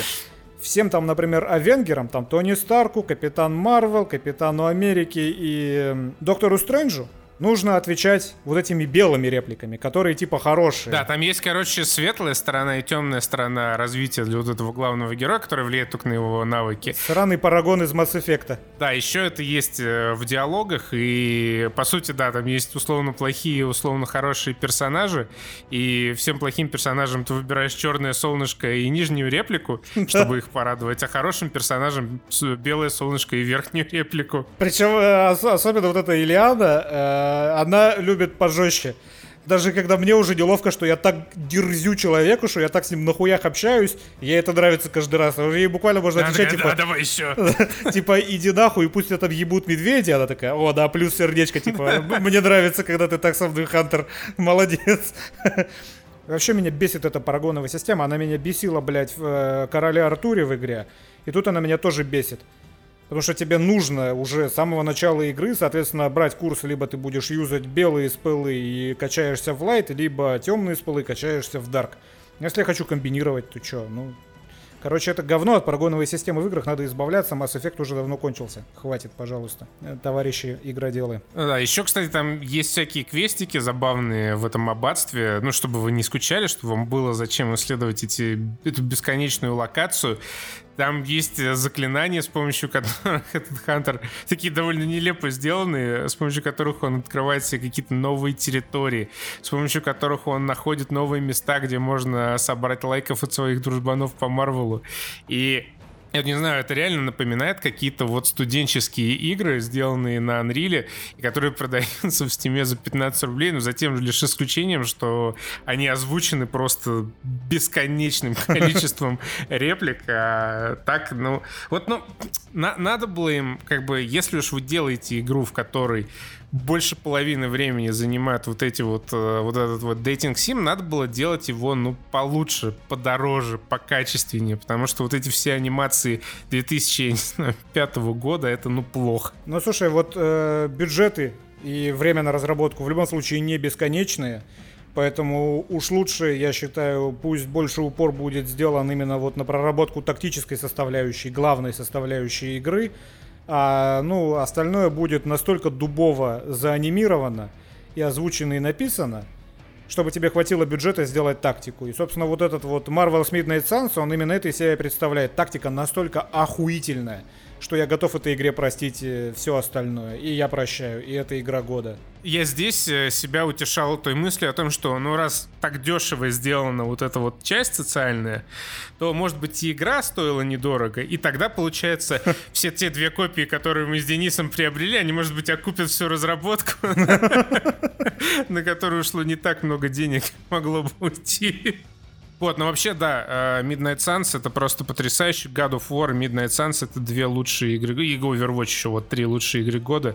всем там, например, Авенгерам, там Тони Старку, Капитан Марвел, Капитану Америки и Доктору Стрэнджу, нужно отвечать вот этими белыми репликами, которые типа хорошие. Да, там есть, короче, светлая сторона и темная сторона развития для вот этого главного героя, который влияет только на его навыки. Сраный парагон из Mass Effect. Да, еще это есть э, в диалогах, и по сути, да, там есть условно плохие, условно хорошие персонажи, и всем плохим персонажам ты выбираешь черное солнышко и нижнюю реплику, чтобы их порадовать, а хорошим персонажам белое солнышко и верхнюю реплику. Причем э, особенно вот эта Ильяна, Э, она любит пожестче. Даже когда мне уже неловко, что я так дерзю человеку, что я так с ним нахуях общаюсь, ей это нравится каждый раз. Ей буквально можно отвечать, да, типа... Да, давай еще. Типа, иди нахуй, и пусть это ебут медведи. Она такая, о, да, плюс сердечко, типа, мне нравится, когда ты так со мной, Хантер, молодец. Вообще меня бесит эта парагоновая система. Она меня бесила, блядь, в э, Короле Артуре в игре. И тут она меня тоже бесит. Потому что тебе нужно уже с самого начала игры, соответственно, брать курс, либо ты будешь юзать белые спылы и качаешься в лайт, либо темные спылы и качаешься в дарк. Если я хочу комбинировать, то что? Ну, Короче, это говно от парагоновой системы в играх, надо избавляться, Mass Effect уже давно кончился. Хватит, пожалуйста, э, товарищи игроделы. Да, еще, кстати, там есть всякие квестики забавные в этом аббатстве, ну, чтобы вы не скучали, чтобы вам было зачем исследовать эти, эту бесконечную локацию. Там есть э, заклинания, с помощью которых этот Хантер такие довольно нелепо сделанные, с помощью которых он открывает себе какие-то новые территории, с помощью которых он находит новые места, где можно собрать лайков от своих дружбанов по Марвелу. И я не знаю, это реально напоминает какие-то вот студенческие игры, сделанные на Unreal, которые продаются в Steam за 15 рублей, но затем лишь исключением, что они озвучены просто бесконечным количеством реплик. А так, ну, вот, ну, на, надо было им, как бы, если уж вы делаете игру, в которой больше половины времени занимает вот эти вот, э, вот этот вот дейтинг сим, надо было делать его, ну, получше, подороже, покачественнее, потому что вот эти все анимации 2005 года, это, ну, плохо. Ну, слушай, вот э, бюджеты и время на разработку в любом случае не бесконечные, Поэтому уж лучше, я считаю, пусть больше упор будет сделан именно вот на проработку тактической составляющей, главной составляющей игры, а, ну, остальное будет настолько дубово заанимировано и озвучено и написано, чтобы тебе хватило бюджета сделать тактику. И, собственно, вот этот вот Marvel's Midnight Suns, он именно это из себя представляет. Тактика настолько охуительная, что я готов этой игре простить э, все остальное. И я прощаю, и это игра года я здесь э, себя утешал той мыслью о том, что ну раз так дешево сделана вот эта вот часть социальная, то может быть и игра стоила недорого, и тогда получается все те две копии, которые мы с Денисом приобрели, они может быть окупят всю разработку, на которую ушло не так много денег могло бы уйти. Вот, ну вообще, да, э, Midnight Suns это просто потрясающе. God of War и Midnight Suns это две лучшие игры. И Overwatch еще вот три лучшие игры года.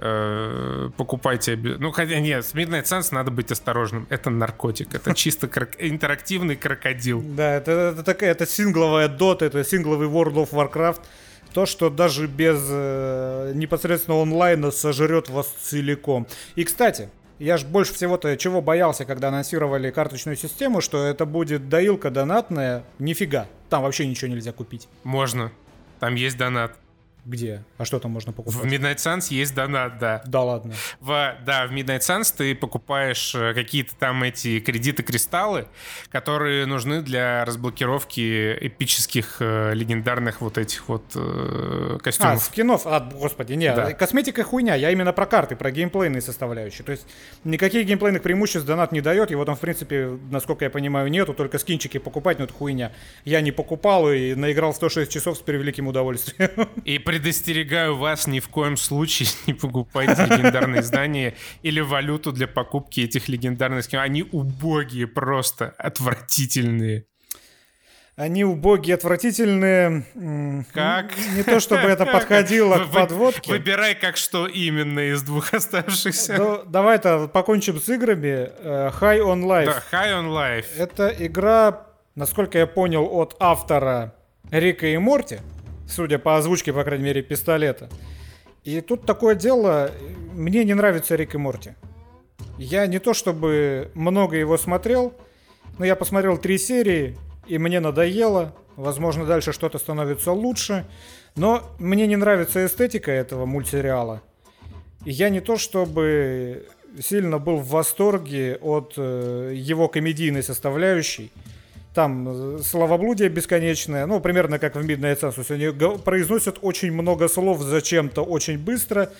Э, покупайте. Ну, хотя нет, с Midnight Suns надо быть осторожным. Это наркотик. Это чисто интерактивный крокодил. Да, это, это такая, это сингловая Dota, это сингловый World of Warcraft. То, что даже без э, непосредственно онлайна сожрет вас целиком. И, кстати, я ж больше всего-то чего боялся, когда анонсировали карточную систему, что это будет доилка донатная. Нифига. Там вообще ничего нельзя купить. Можно. Там есть донат. Где? А что там можно покупать? В Midnight Suns есть донат, да. Да ладно. В, да, в Midnight Suns ты покупаешь э, какие-то там эти кредиты-кристаллы, которые нужны для разблокировки эпических э, легендарных вот этих вот э, костюмов. А, скинов? А, господи, нет. Да. Косметика хуйня. Я именно про карты, про геймплейные составляющие. То есть никаких геймплейных преимуществ донат не дает. Его там, в принципе, насколько я понимаю, нету. Только скинчики покупать, ну это хуйня. Я не покупал и наиграл 106 часов с превеликим удовольствием. И при предостерегаю вас ни в коем случае не покупайте легендарные издания или валюту для покупки этих легендарных скинов. Они убогие просто, отвратительные. Они убогие, отвратительные. Как? Не то, чтобы это подходило к подводке. Выбирай, как что именно из двух оставшихся. Ну, давай-то покончим с играми. Э, High on Life. Да, High on Life. Это игра, насколько я понял, от автора Рика и Морти судя по озвучке, по крайней мере, пистолета. И тут такое дело, мне не нравится Рик и Морти. Я не то чтобы много его смотрел, но я посмотрел три серии, и мне надоело. Возможно, дальше что-то становится лучше. Но мне не нравится эстетика этого мультсериала. И я не то чтобы сильно был в восторге от э, его комедийной составляющей там словоблудие бесконечное, ну, примерно как в Midnight Census. Они произносят очень много слов зачем-то очень быстро,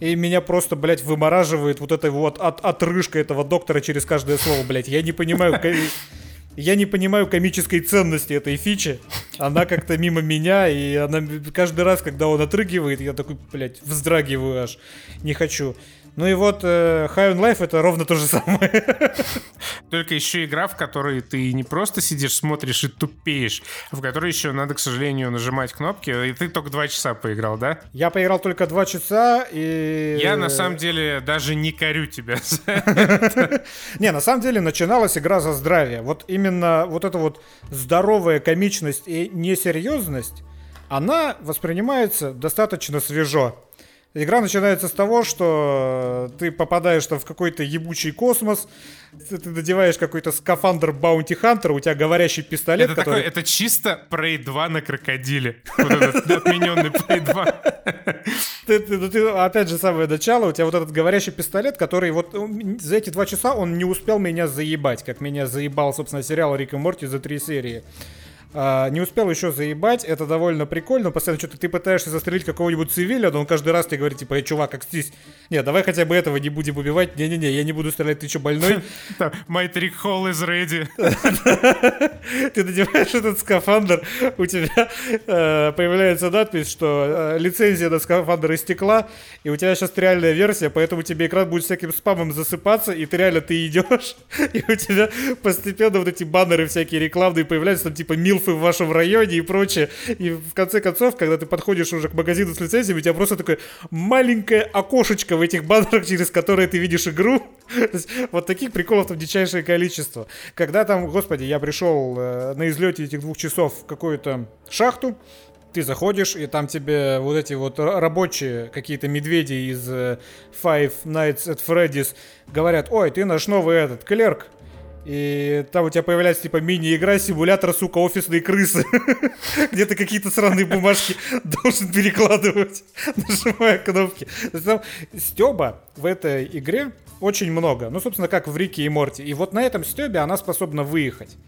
и меня просто, блядь, вымораживает вот эта вот от, отрыжка этого доктора через каждое слово, блядь. Я не понимаю... Я не понимаю комической ценности этой фичи. Она как-то мимо меня, и она каждый раз, когда он отрыгивает, я такой, блядь, вздрагиваю аж. Не хочу. Ну и вот э, High on Life это ровно то же самое. Только еще игра, в которой ты не просто сидишь, смотришь и тупеешь, а в которой еще надо, к сожалению, нажимать кнопки. И ты только два часа поиграл, да? Я поиграл только два часа и... Я на самом деле даже не корю тебя Не, на самом деле начиналась игра за здравие. Вот именно вот эта вот здоровая комичность и несерьезность, она воспринимается достаточно свежо. Игра начинается с того, что ты попадаешь там в какой-то ебучий космос, ты, ты надеваешь какой-то скафандр Баунти Хантера, у тебя говорящий пистолет, это который... Такой, это чисто Prey 2 на крокодиле. Вот этот отмененный Prey 2. Ты, ты, ты, опять же, самое начало, у тебя вот этот говорящий пистолет, который вот за эти два часа он не успел меня заебать, как меня заебал, собственно, сериал Рик и Морти за три серии. А, не успел еще заебать, это довольно прикольно. Постоянно что-то ты пытаешься застрелить какого-нибудь цивиля, но он каждый раз тебе говорит, типа, эй, чувак, как здесь? Не, давай хотя бы этого не будем убивать. Не-не-не, я не буду стрелять, ты что, больной? My trick hole is ready. Ты надеваешь этот скафандр, у тебя э, появляется надпись, что э, лицензия на скафандр истекла, и у тебя сейчас реальная версия, поэтому тебе экран будет всяким спамом засыпаться, и ты реально ты идешь, и у тебя постепенно вот эти баннеры всякие рекламные появляются, там типа мил милфы в вашем районе и прочее. И в конце концов, когда ты подходишь уже к магазину с лицензиями, у тебя просто такое маленькое окошечко в этих баннерах, через которое ты видишь игру. Есть, вот таких приколов там дичайшее количество. Когда там, господи, я пришел э, на излете этих двух часов в какую-то шахту, ты заходишь, и там тебе вот эти вот рабочие какие-то медведи из э, Five Nights at Freddy's говорят, ой, ты наш новый этот клерк, и там у тебя появляется типа мини-игра, симулятор, сука, офисной крысы. Где ты какие-то сраные бумажки должен перекладывать, нажимая кнопки. Там стеба в этой игре очень много. Ну, собственно, как в Рике и Морте. И вот на этом стебе она способна выехать.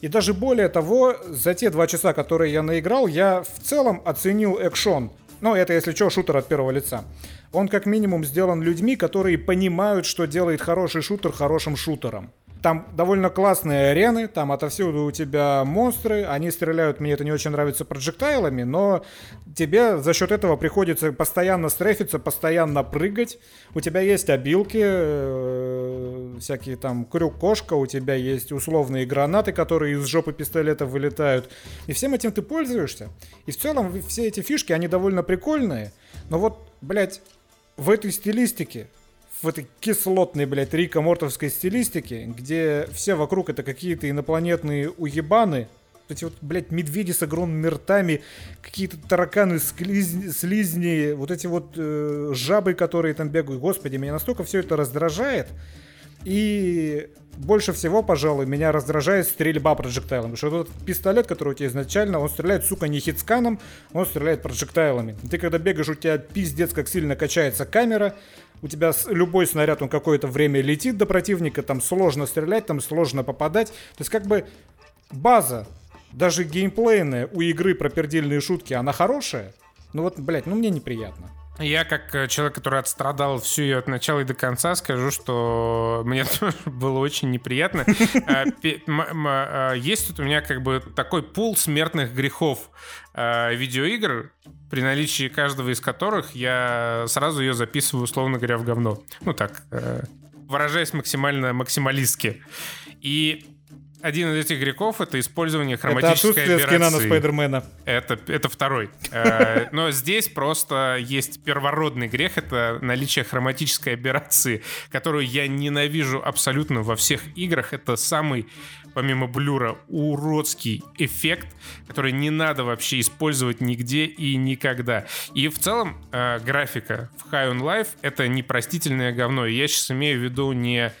И даже более того, за те два часа, которые я наиграл, я в целом оценил экшон. Ну, это, если что, шутер от первого лица. Он как минимум сделан людьми, которые понимают, что делает хороший шутер хорошим шутером. Там довольно классные арены, там отовсюду у тебя монстры, они стреляют, мне это не очень нравится, проджектайлами, но тебе за счет этого приходится постоянно стрефиться, постоянно прыгать. У тебя есть обилки, э, всякие там крюк-кошка, у тебя есть условные гранаты, которые из жопы пистолета вылетают. И всем этим ты пользуешься. И в целом все эти фишки, они довольно прикольные. Но вот, блядь, в этой стилистике, в этой кислотной, блядь, Рика Мортовской стилистике, где все вокруг это какие-то инопланетные уебаны, эти вот, блядь, медведи с огромными ртами, какие-то тараканы, слизни, слизни вот эти вот э, жабы, которые там бегают. Господи, меня настолько все это раздражает. И больше всего, пожалуй, меня раздражает стрельба проджектайлом. Потому что этот пистолет, который у тебя изначально, он стреляет, сука, не хитсканом, он стреляет проджектайлами. Ты когда бегаешь, у тебя пиздец, как сильно качается камера, у тебя любой снаряд, он какое-то время летит до противника, там сложно стрелять, там сложно попадать. То есть как бы база даже геймплейная у игры про пердельные шутки, она хорошая. Ну вот, блядь, ну мне неприятно. Я, как э, человек, который отстрадал всю ее от начала и до конца, скажу, что мне тоже было очень неприятно. А, а, есть тут у меня как бы такой пул смертных грехов видеоигр, при наличии каждого из которых я сразу ее записываю, условно говоря, в говно. Ну так, э, выражаясь максимально максималистски. И один из этих грехов — это использование хроматической это отсутствие скина на Спайдермена. Это, это второй. Э, но здесь просто есть первородный грех — это наличие хроматической операции, которую я ненавижу абсолютно во всех играх. Это самый помимо блюра, уродский эффект, который не надо вообще использовать нигде и никогда. И в целом э, графика в High on Life — это непростительное говно. И я сейчас имею в виду не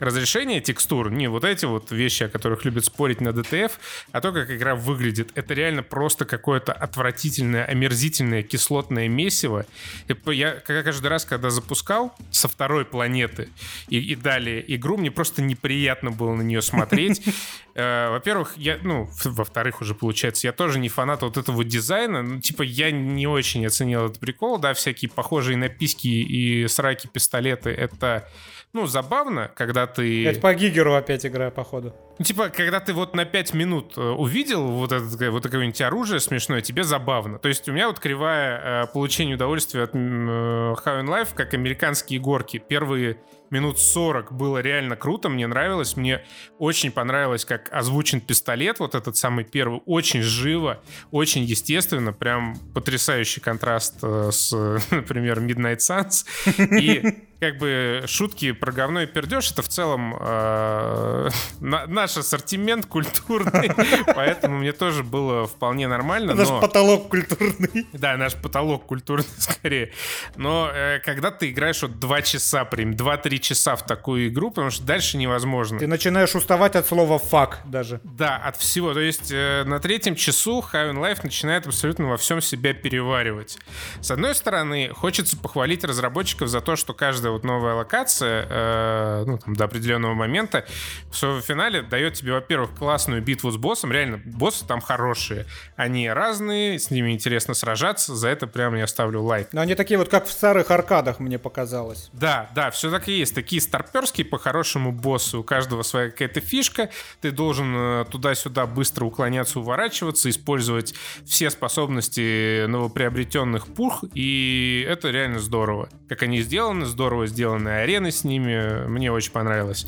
разрешение текстур, не вот эти вот вещи, о которых любят спорить на DTF, а то, как игра выглядит. Это реально просто какое-то отвратительное, омерзительное кислотное месиво. И я каждый раз, когда запускал со второй планеты и, и далее игру, мне просто неприятно было на нее смотреть. Э, во-первых, я, ну, во-вторых, уже получается, я тоже не фанат вот этого дизайна. Ну, типа, я не очень оценил этот прикол, да, всякие похожие на письки и сраки пистолеты. Это ну, забавно, когда ты... Это по Гигеру опять игра, походу. Ну, типа, когда ты вот на 5 минут э, увидел вот, это, вот какое-нибудь оружие смешное, тебе забавно. То есть у меня вот кривая э, получения удовольствия от э, How in Life, как американские горки. Первые минут 40 было реально круто, мне нравилось, мне очень понравилось, как озвучен пистолет, вот этот самый первый, очень живо, очень естественно, прям потрясающий контраст э, с, например, Midnight Suns. И как бы шутки про говно и пердеж это в целом э, наш ассортимент культурный, поэтому мне тоже было вполне нормально. Наш но... потолок культурный. Да, наш потолок культурный скорее. Но э, когда ты играешь вот два часа, прям 2-3 часа в такую игру, потому что дальше невозможно. Ты начинаешь уставать от слова «фак» даже. Да, от всего. То есть э, на третьем часу High Life начинает абсолютно во всем себя переваривать. С одной стороны, хочется похвалить разработчиков за то, что каждая вот новая локация, э, ну, там, до определенного момента, в своем финале дает тебе, во-первых, классную битву с боссом. Реально, боссы там хорошие. Они разные, с ними интересно сражаться. За это прям я ставлю лайк. Но они такие вот, как в старых аркадах, мне показалось. Да, да, все так и есть такие старперские по-хорошему боссы. У каждого своя какая-то фишка. Ты должен э, туда-сюда быстро уклоняться, уворачиваться, использовать все способности новоприобретенных пух. И это реально здорово. Как они сделаны, здорово сделаны арены с ними. Мне очень понравилось.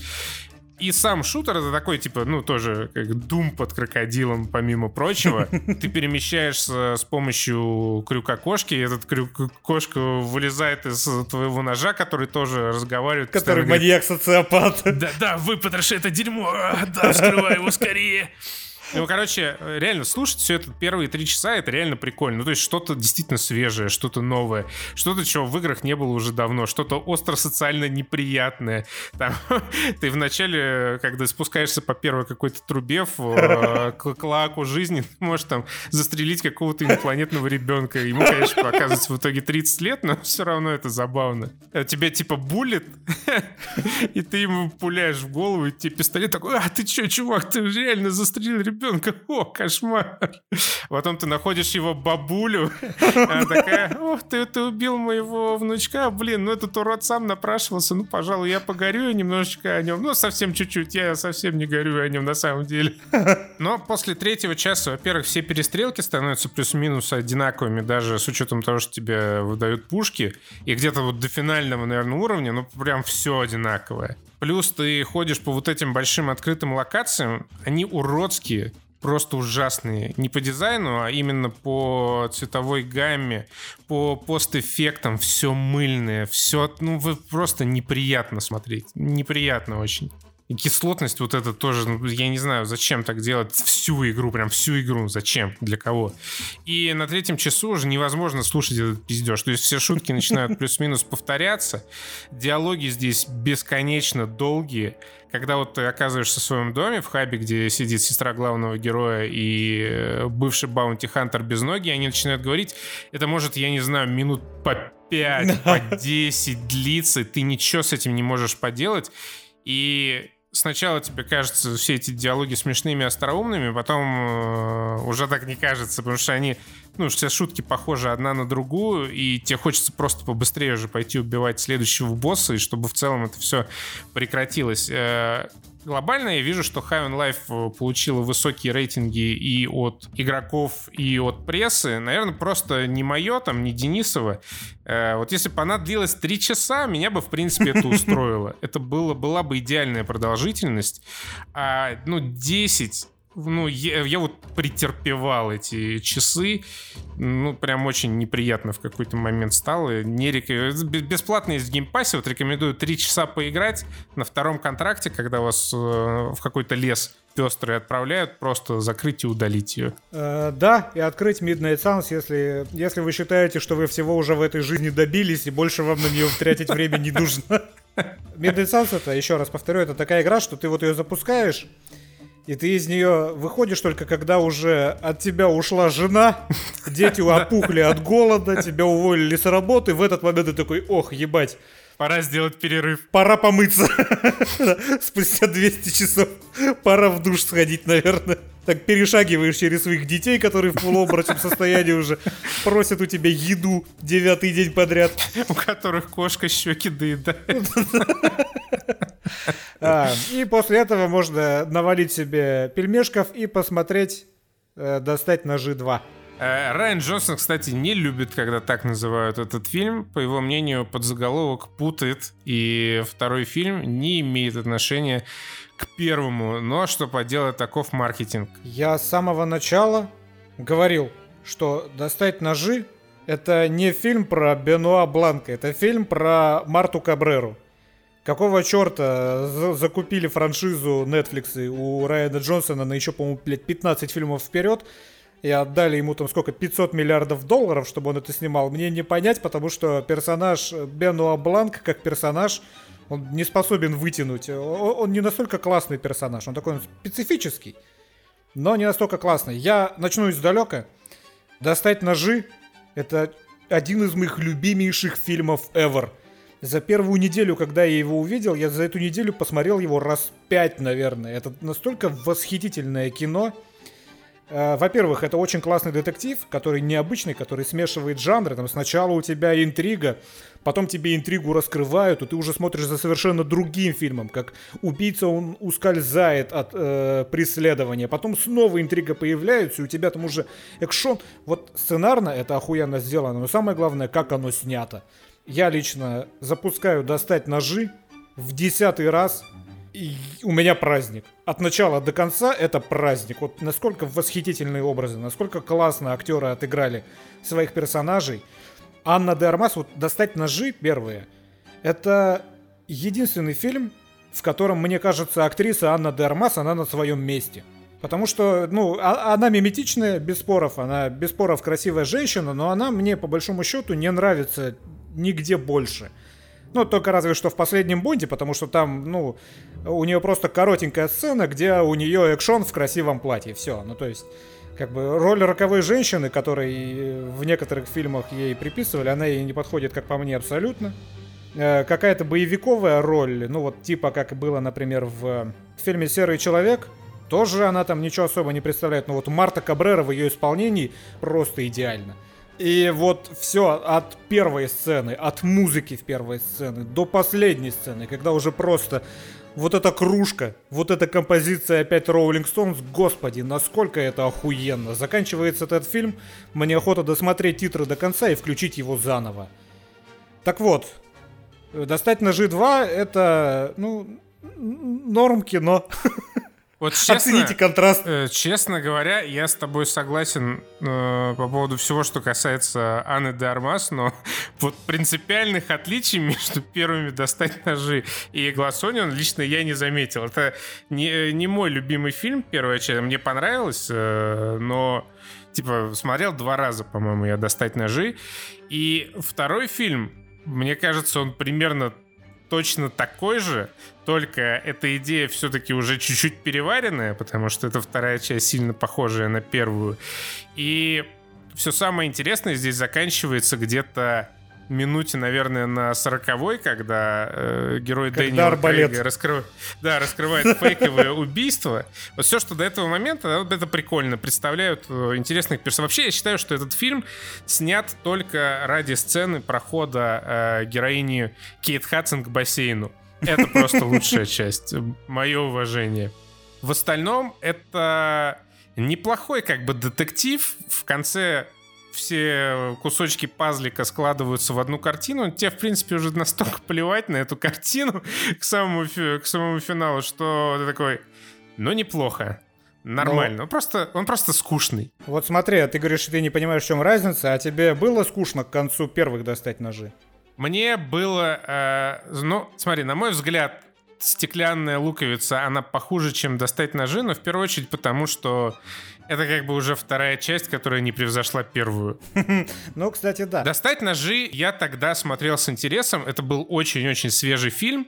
И сам шутер это такой, типа, ну, тоже как дум под крокодилом, помимо прочего. Ты перемещаешься с помощью крюка кошки, и этот крюк кошка вылезает из твоего ножа, который тоже разговаривает. Который маньяк-социопат. Да, да, выпотроши это дерьмо, а, да, вскрывай его скорее. Ну, короче, реально, слушать все это первые три часа, это реально прикольно. Ну, то есть что-то действительно свежее, что-то новое, что-то, чего в играх не было уже давно, что-то остро-социально неприятное. Там, ты вначале, когда спускаешься по первой какой-то трубе в э, клаку жизни, можешь там застрелить какого-то инопланетного ребенка. Ему, конечно, оказывается в итоге 30 лет, но все равно это забавно. А тебя типа булит, и ты ему пуляешь в голову, и тебе пистолет такой, а ты что, чувак, ты реально застрелил ребенка? Ребенка. О, кошмар. Потом ты находишь его бабулю. Она такая, о, ты, ты убил моего внучка. Блин, ну этот урод сам напрашивался. Ну, пожалуй, я погорю немножечко о нем. Ну, совсем чуть-чуть. Я совсем не горю о нем на самом деле. Но после третьего часа, во-первых, все перестрелки становятся плюс-минус одинаковыми, даже с учетом того, что тебе выдают пушки. И где-то вот до финального, наверное, уровня, ну, прям все одинаковое Плюс ты ходишь по вот этим большим открытым локациям, они уродские, просто ужасные. Не по дизайну, а именно по цветовой гамме, по постэффектам. Все мыльное, все, ну, просто неприятно смотреть. Неприятно очень. И кислотность вот это тоже, ну, я не знаю, зачем так делать всю игру, прям всю игру, зачем, для кого. И на третьем часу уже невозможно слушать этот пиздеж. То есть все шутки начинают плюс-минус повторяться. Диалоги здесь бесконечно долгие. Когда вот ты оказываешься в своем доме, в хабе, где сидит сестра главного героя и э, бывший баунти-хантер без ноги, они начинают говорить, это может, я не знаю, минут по 5, по 10 длиться, ты ничего с этим не можешь поделать. И сначала тебе кажется все эти диалоги смешными, остроумными, потом э, уже так не кажется, потому что они, ну, все шутки похожи одна на другую, и тебе хочется просто побыстрее уже пойти убивать следующего босса, и чтобы в целом это все прекратилось. Э, глобально я вижу, что High on Life э, получила высокие рейтинги и от игроков, и от прессы. Наверное, просто не мое, там, не Денисова. Э, вот если бы она длилась 3 часа, меня бы, в принципе, это устроило. Это было, была бы идеальная продолжительность. А, ну, 10 ну, я, я вот претерпевал эти часы. Ну, прям очень неприятно в какой-то момент стало. Не рек... Бесплатно есть в геймпассе. Вот рекомендую 3 часа поиграть на втором контракте, когда вас э, в какой-то лес пестрый отправляют, просто закрыть и удалить ее. Э, да, и открыть Midnight Suns, если, если вы считаете, что вы всего уже в этой жизни добились, и больше вам на нее тратить время не нужно. Midnight Suns это, еще раз повторю, это такая игра, что ты вот ее запускаешь, и ты из нее выходишь только когда уже от тебя ушла жена, дети опухли от голода, тебя уволили с работы. В этот момент ты такой, ох, ебать. Пора сделать перерыв. Пора помыться. Спустя 200 часов. Пора в душ сходить, наверное. Так перешагиваешь через своих детей, которые в полуоборочном состоянии уже просят у тебя еду девятый день подряд. У которых кошка щеки доедает. А, и после этого можно навалить себе пельмешков и посмотреть, э, достать ножи 2. Э, Райан Джонсон, кстати, не любит, когда так называют этот фильм. По его мнению, подзаголовок путает, и второй фильм не имеет отношения к первому. Но что поделать, таков маркетинг. Я с самого начала говорил, что «Достать ножи» — это не фильм про Бенуа Бланка, это фильм про Марту Кабреру. Какого черта закупили франшизу Netflix у Райана Джонсона на еще, по-моему, 15 фильмов вперед, и отдали ему там сколько, 500 миллиардов долларов, чтобы он это снимал, мне не понять, потому что персонаж Бенуа Бланк, как персонаж, он не способен вытянуть. Он не настолько классный персонаж, он такой он специфический, но не настолько классный. Я начну издалека. Достать ножи — это один из моих любимейших фильмов ever — за первую неделю, когда я его увидел, я за эту неделю посмотрел его раз пять, наверное. Это настолько восхитительное кино. Э, во-первых, это очень классный детектив, который необычный, который смешивает жанры. Там сначала у тебя интрига, потом тебе интригу раскрывают, и ты уже смотришь за совершенно другим фильмом, как убийца он ускользает от э, преследования, потом снова интрига появляется, и у тебя там уже экшон. Вот сценарно это охуенно сделано, но самое главное, как оно снято я лично запускаю достать ножи в десятый раз, и у меня праздник. От начала до конца это праздник. Вот насколько восхитительные образы, насколько классно актеры отыграли своих персонажей. Анна де Армас, вот достать ножи первые, это единственный фильм, в котором, мне кажется, актриса Анна де Армас, она на своем месте. Потому что, ну, а, она миметичная, без споров, она без споров красивая женщина, но она мне, по большому счету, не нравится нигде больше. Ну, только разве что в последнем Бонде, потому что там, ну, у нее просто коротенькая сцена, где у нее экшон в красивом платье. Все. Ну, то есть, как бы роль роковой женщины, которой в некоторых фильмах ей приписывали, она ей не подходит, как по мне, абсолютно. Э, какая-то боевиковая роль, ну, вот типа как было, например, в фильме «Серый человек», тоже она там ничего особо не представляет. Но вот Марта Кабрера в ее исполнении просто идеально. И вот все от первой сцены, от музыки в первой сцены до последней сцены, когда уже просто вот эта кружка, вот эта композиция опять Rolling Stones, господи, насколько это охуенно. Заканчивается этот фильм, мне охота досмотреть титры до конца и включить его заново. Так вот, достать ножи 2 это, ну, норм кино. Вот честно, Оцените контраст. Э, честно говоря, я с тобой согласен э, по поводу всего, что касается Анны де Армас, но вот принципиальных отличий между первыми «Достать ножи» и «Игла Сонин» лично я не заметил. Это не, не мой любимый фильм, первая часть. Мне понравилось, э, но типа смотрел два раза, по-моему, я «Достать ножи». И второй фильм, мне кажется, он примерно точно такой же, только эта идея все-таки уже чуть-чуть переваренная, потому что это вторая часть сильно похожая на первую. И все самое интересное здесь заканчивается где-то минуте, наверное, на сороковой, когда э, герой когда Дэниела Крейга раскрыв... да, раскрывает фейковое убийство. Вот все, что до этого момента, вот это прикольно. Представляют э, интересных персонажей. Вообще, я считаю, что этот фильм снят только ради сцены прохода э, героини Кейт Хадсон к бассейну. Это просто лучшая часть. Мое уважение. В остальном, это неплохой как бы детектив. В конце все кусочки пазлика складываются в одну картину, тебе, в принципе, уже настолько плевать на эту картину к самому, к самому финалу, что ты такой, ну, неплохо. Нормально. Но... Он, просто, он просто скучный. Вот смотри, а ты говоришь, что ты не понимаешь, в чем разница, а тебе было скучно к концу первых достать ножи? Мне было... Э, ну, смотри, на мой взгляд, стеклянная луковица, она похуже, чем достать ножи, но в первую очередь потому, что это как бы уже вторая часть, которая не превзошла первую. Ну, кстати, да. «Достать ножи» я тогда смотрел с интересом. Это был очень-очень свежий фильм.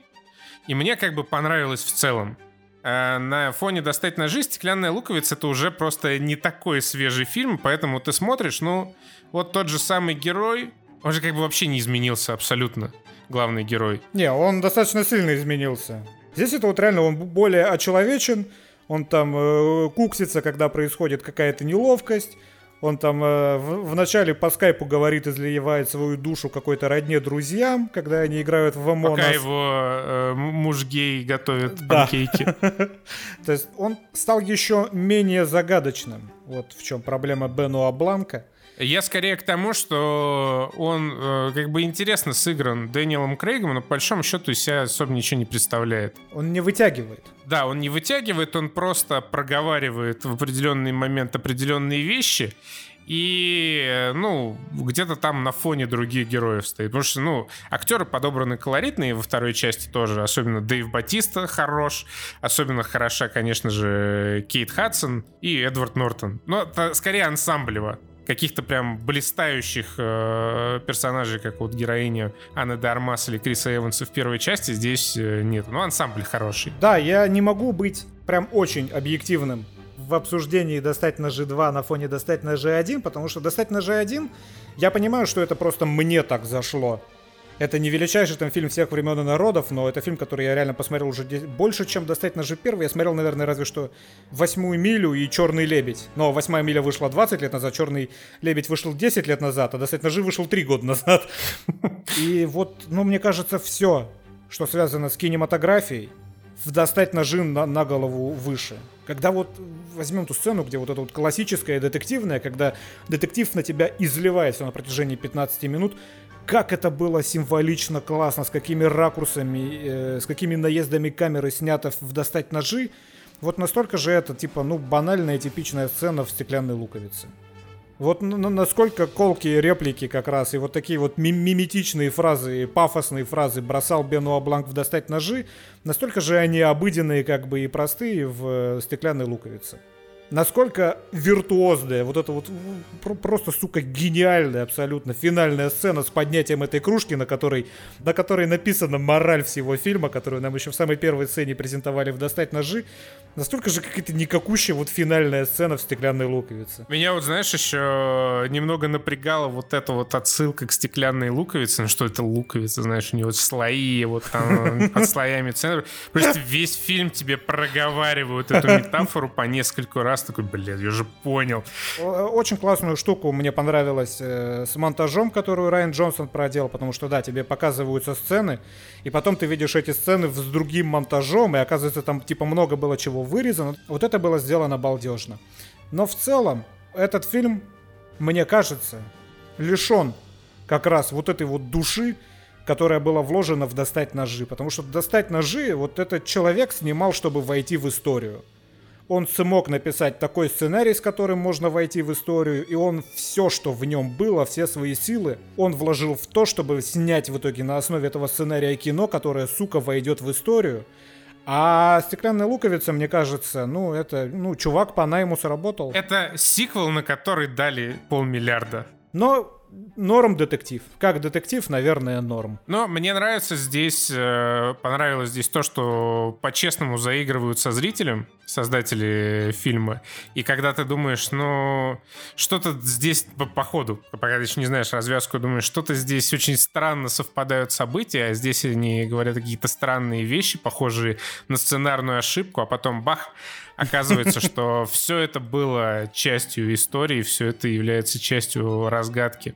И мне как бы понравилось в целом. А на фоне «Достать ножи» «Стеклянная луковица» — это уже просто не такой свежий фильм, поэтому ты смотришь, ну, вот тот же самый герой, он же как бы вообще не изменился абсолютно, главный герой. Не, он достаточно сильно изменился. Здесь это вот реально он более очеловечен, он там э, куксится, когда происходит какая-то неловкость, он там э, в, вначале по скайпу говорит, изливает свою душу какой-то родне друзьям, когда они играют в Among Пока его э, муж гей готовит панкейки. То есть он стал еще менее загадочным. Вот в чем проблема Бенуа Бланка. Я скорее к тому, что он э, как бы интересно сыгран Дэниелом Крейгом, но по большому счету из себя особо ничего не представляет. Он не вытягивает. Да, он не вытягивает, он просто проговаривает в определенный момент определенные вещи, и, ну, где-то там на фоне других героев стоит. Потому что, ну, актеры подобраны колоритные во второй части тоже. Особенно Дэйв Батиста хорош. Особенно хороша, конечно же, Кейт Хадсон и Эдвард Нортон. Но это скорее ансамблево каких-то прям блистающих э, персонажей, как вот героиня Анны Дармас или Криса Эванса в первой части, здесь э, нет. Ну, ансамбль хороший. Да, я не могу быть прям очень объективным в обсуждении достать на G2 на фоне достать на G1, потому что достать на G1, я понимаю, что это просто мне так зашло. Это не величайший там фильм всех времен и народов, но это фильм, который я реально посмотрел уже больше, чем достать ножи первый. Я смотрел, наверное, разве что «Восьмую милю» и «Черный лебедь». Но «Восьмая миля» вышла 20 лет назад, «Черный лебедь» вышел 10 лет назад, а «Достать ножи» вышел 3 года назад. И вот, ну, мне кажется, все, что связано с кинематографией, в «Достать ножи» на, на голову выше. Когда вот возьмем ту сцену, где вот это вот классическое детективное, когда детектив на тебя изливается на протяжении 15 минут, как это было символично, классно, с какими ракурсами, э, с какими наездами камеры снято в «Достать ножи». Вот настолько же это, типа, ну, банальная типичная сцена в «Стеклянной луковице». Вот насколько колкие реплики как раз и вот такие вот миметичные фразы, пафосные фразы бросал Бенуа Бланк в «Достать ножи», настолько же они обыденные как бы и простые в «Стеклянной луковице» насколько виртуозная, вот это вот просто, сука, гениальная абсолютно финальная сцена с поднятием этой кружки, на которой, на которой написана мораль всего фильма, которую нам еще в самой первой сцене презентовали в «Достать ножи», настолько же какая-то никакущая вот финальная сцена в «Стеклянной луковице». Меня вот, знаешь, еще немного напрягала вот эта вот отсылка к «Стеклянной луковице», ну что это луковица, знаешь, у него слои, вот там под слоями центра. Просто весь фильм тебе проговаривают эту метафору по несколько раз раз такой, блин, я же понял. Очень классную штуку мне понравилось э, с монтажом, которую Райан Джонсон проделал, потому что, да, тебе показываются сцены, и потом ты видишь эти сцены с другим монтажом, и оказывается, там типа много было чего вырезано. Вот это было сделано балдежно. Но в целом, этот фильм, мне кажется, лишен как раз вот этой вот души, которая была вложена в «Достать ножи». Потому что «Достать ножи» вот этот человек снимал, чтобы войти в историю. Он смог написать такой сценарий, с которым можно войти в историю, и он все, что в нем было, все свои силы, он вложил в то, чтобы снять в итоге на основе этого сценария кино, которое, сука, войдет в историю. А «Стеклянная луковица», мне кажется, ну, это, ну, чувак по найму сработал. Это сиквел, на который дали полмиллиарда. Но норм детектив. Как детектив, наверное, норм. Но мне нравится здесь, э, понравилось здесь то, что по-честному заигрывают со зрителем создатели фильма. И когда ты думаешь, ну, что-то здесь по, по ходу, пока ты еще не знаешь развязку, думаешь, что-то здесь очень странно совпадают события, а здесь они говорят какие-то странные вещи, похожие на сценарную ошибку, а потом бах, Оказывается, что все это было частью истории, все это является частью разгадки.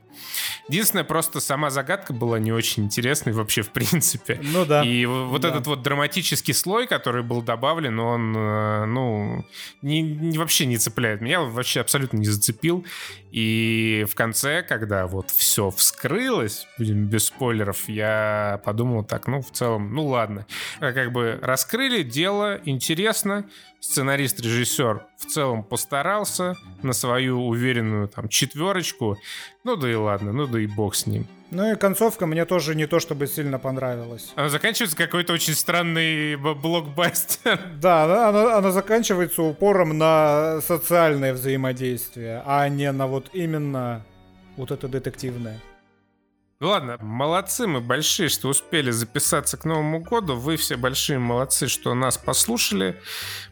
Единственное, просто сама загадка была не очень интересной вообще в принципе. Ну да. И вот да. этот вот драматический слой, который был добавлен, он, э, ну, не, не, вообще не цепляет меня, вообще абсолютно не зацепил. И в конце, когда вот все вскрылось, будем без спойлеров, я подумал так, ну, в целом, ну ладно. Как бы раскрыли дело, интересно, сценарист-режиссер в целом постарался на свою уверенную там четверочку. Ну да и ладно, ну да и бог с ним. Ну и концовка мне тоже не то чтобы сильно понравилась. Она заканчивается какой-то очень странный блокбастер. Да, она, она заканчивается упором на социальное взаимодействие, а не на вот именно вот это детективное. Ладно, молодцы мы большие, что успели записаться к Новому году. Вы все большие молодцы, что нас послушали.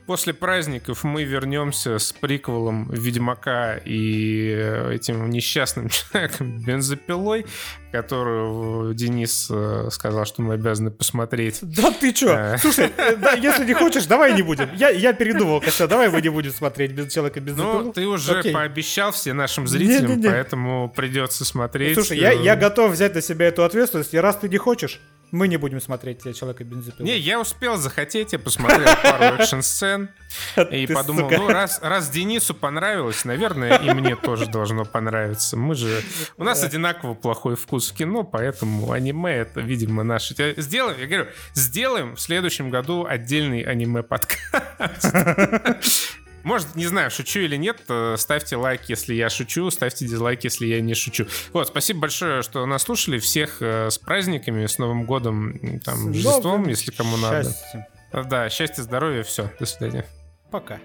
После праздников мы вернемся с приквелом Ведьмака и э, этим несчастным человеком бензопилой, которую Денис э, сказал, что мы обязаны посмотреть. Да ты чё? Э. Слушай, да, если не хочешь, давай не будем. Я, я передумал, Костя, давай мы не будем смотреть без человека без Ну, ты уже Окей. пообещал все нашим зрителям, не, не, не. поэтому придется смотреть. Слушай, я, я готов взять на себя эту ответственность, и раз ты не хочешь, мы не будем смотреть человека бензопилы. Не, я успел захотеть, я посмотрел пару экшн-сцен и подумал, ну раз, раз Денису понравилось, наверное, и мне тоже должно понравиться. Мы же... У нас одинаково плохой вкус в кино, поэтому аниме это, видимо, наше... Сделаем, я говорю, сделаем в следующем году отдельный аниме-подкаст. Может, не знаю, шучу или нет, э, ставьте лайк, если я шучу, ставьте дизлайк, если я не шучу. Вот, спасибо большое, что нас слушали. Всех э, с праздниками, с Новым годом, там, с Рождеством, если кому счастья. надо. Да, счастья, здоровья, все. До свидания. Пока.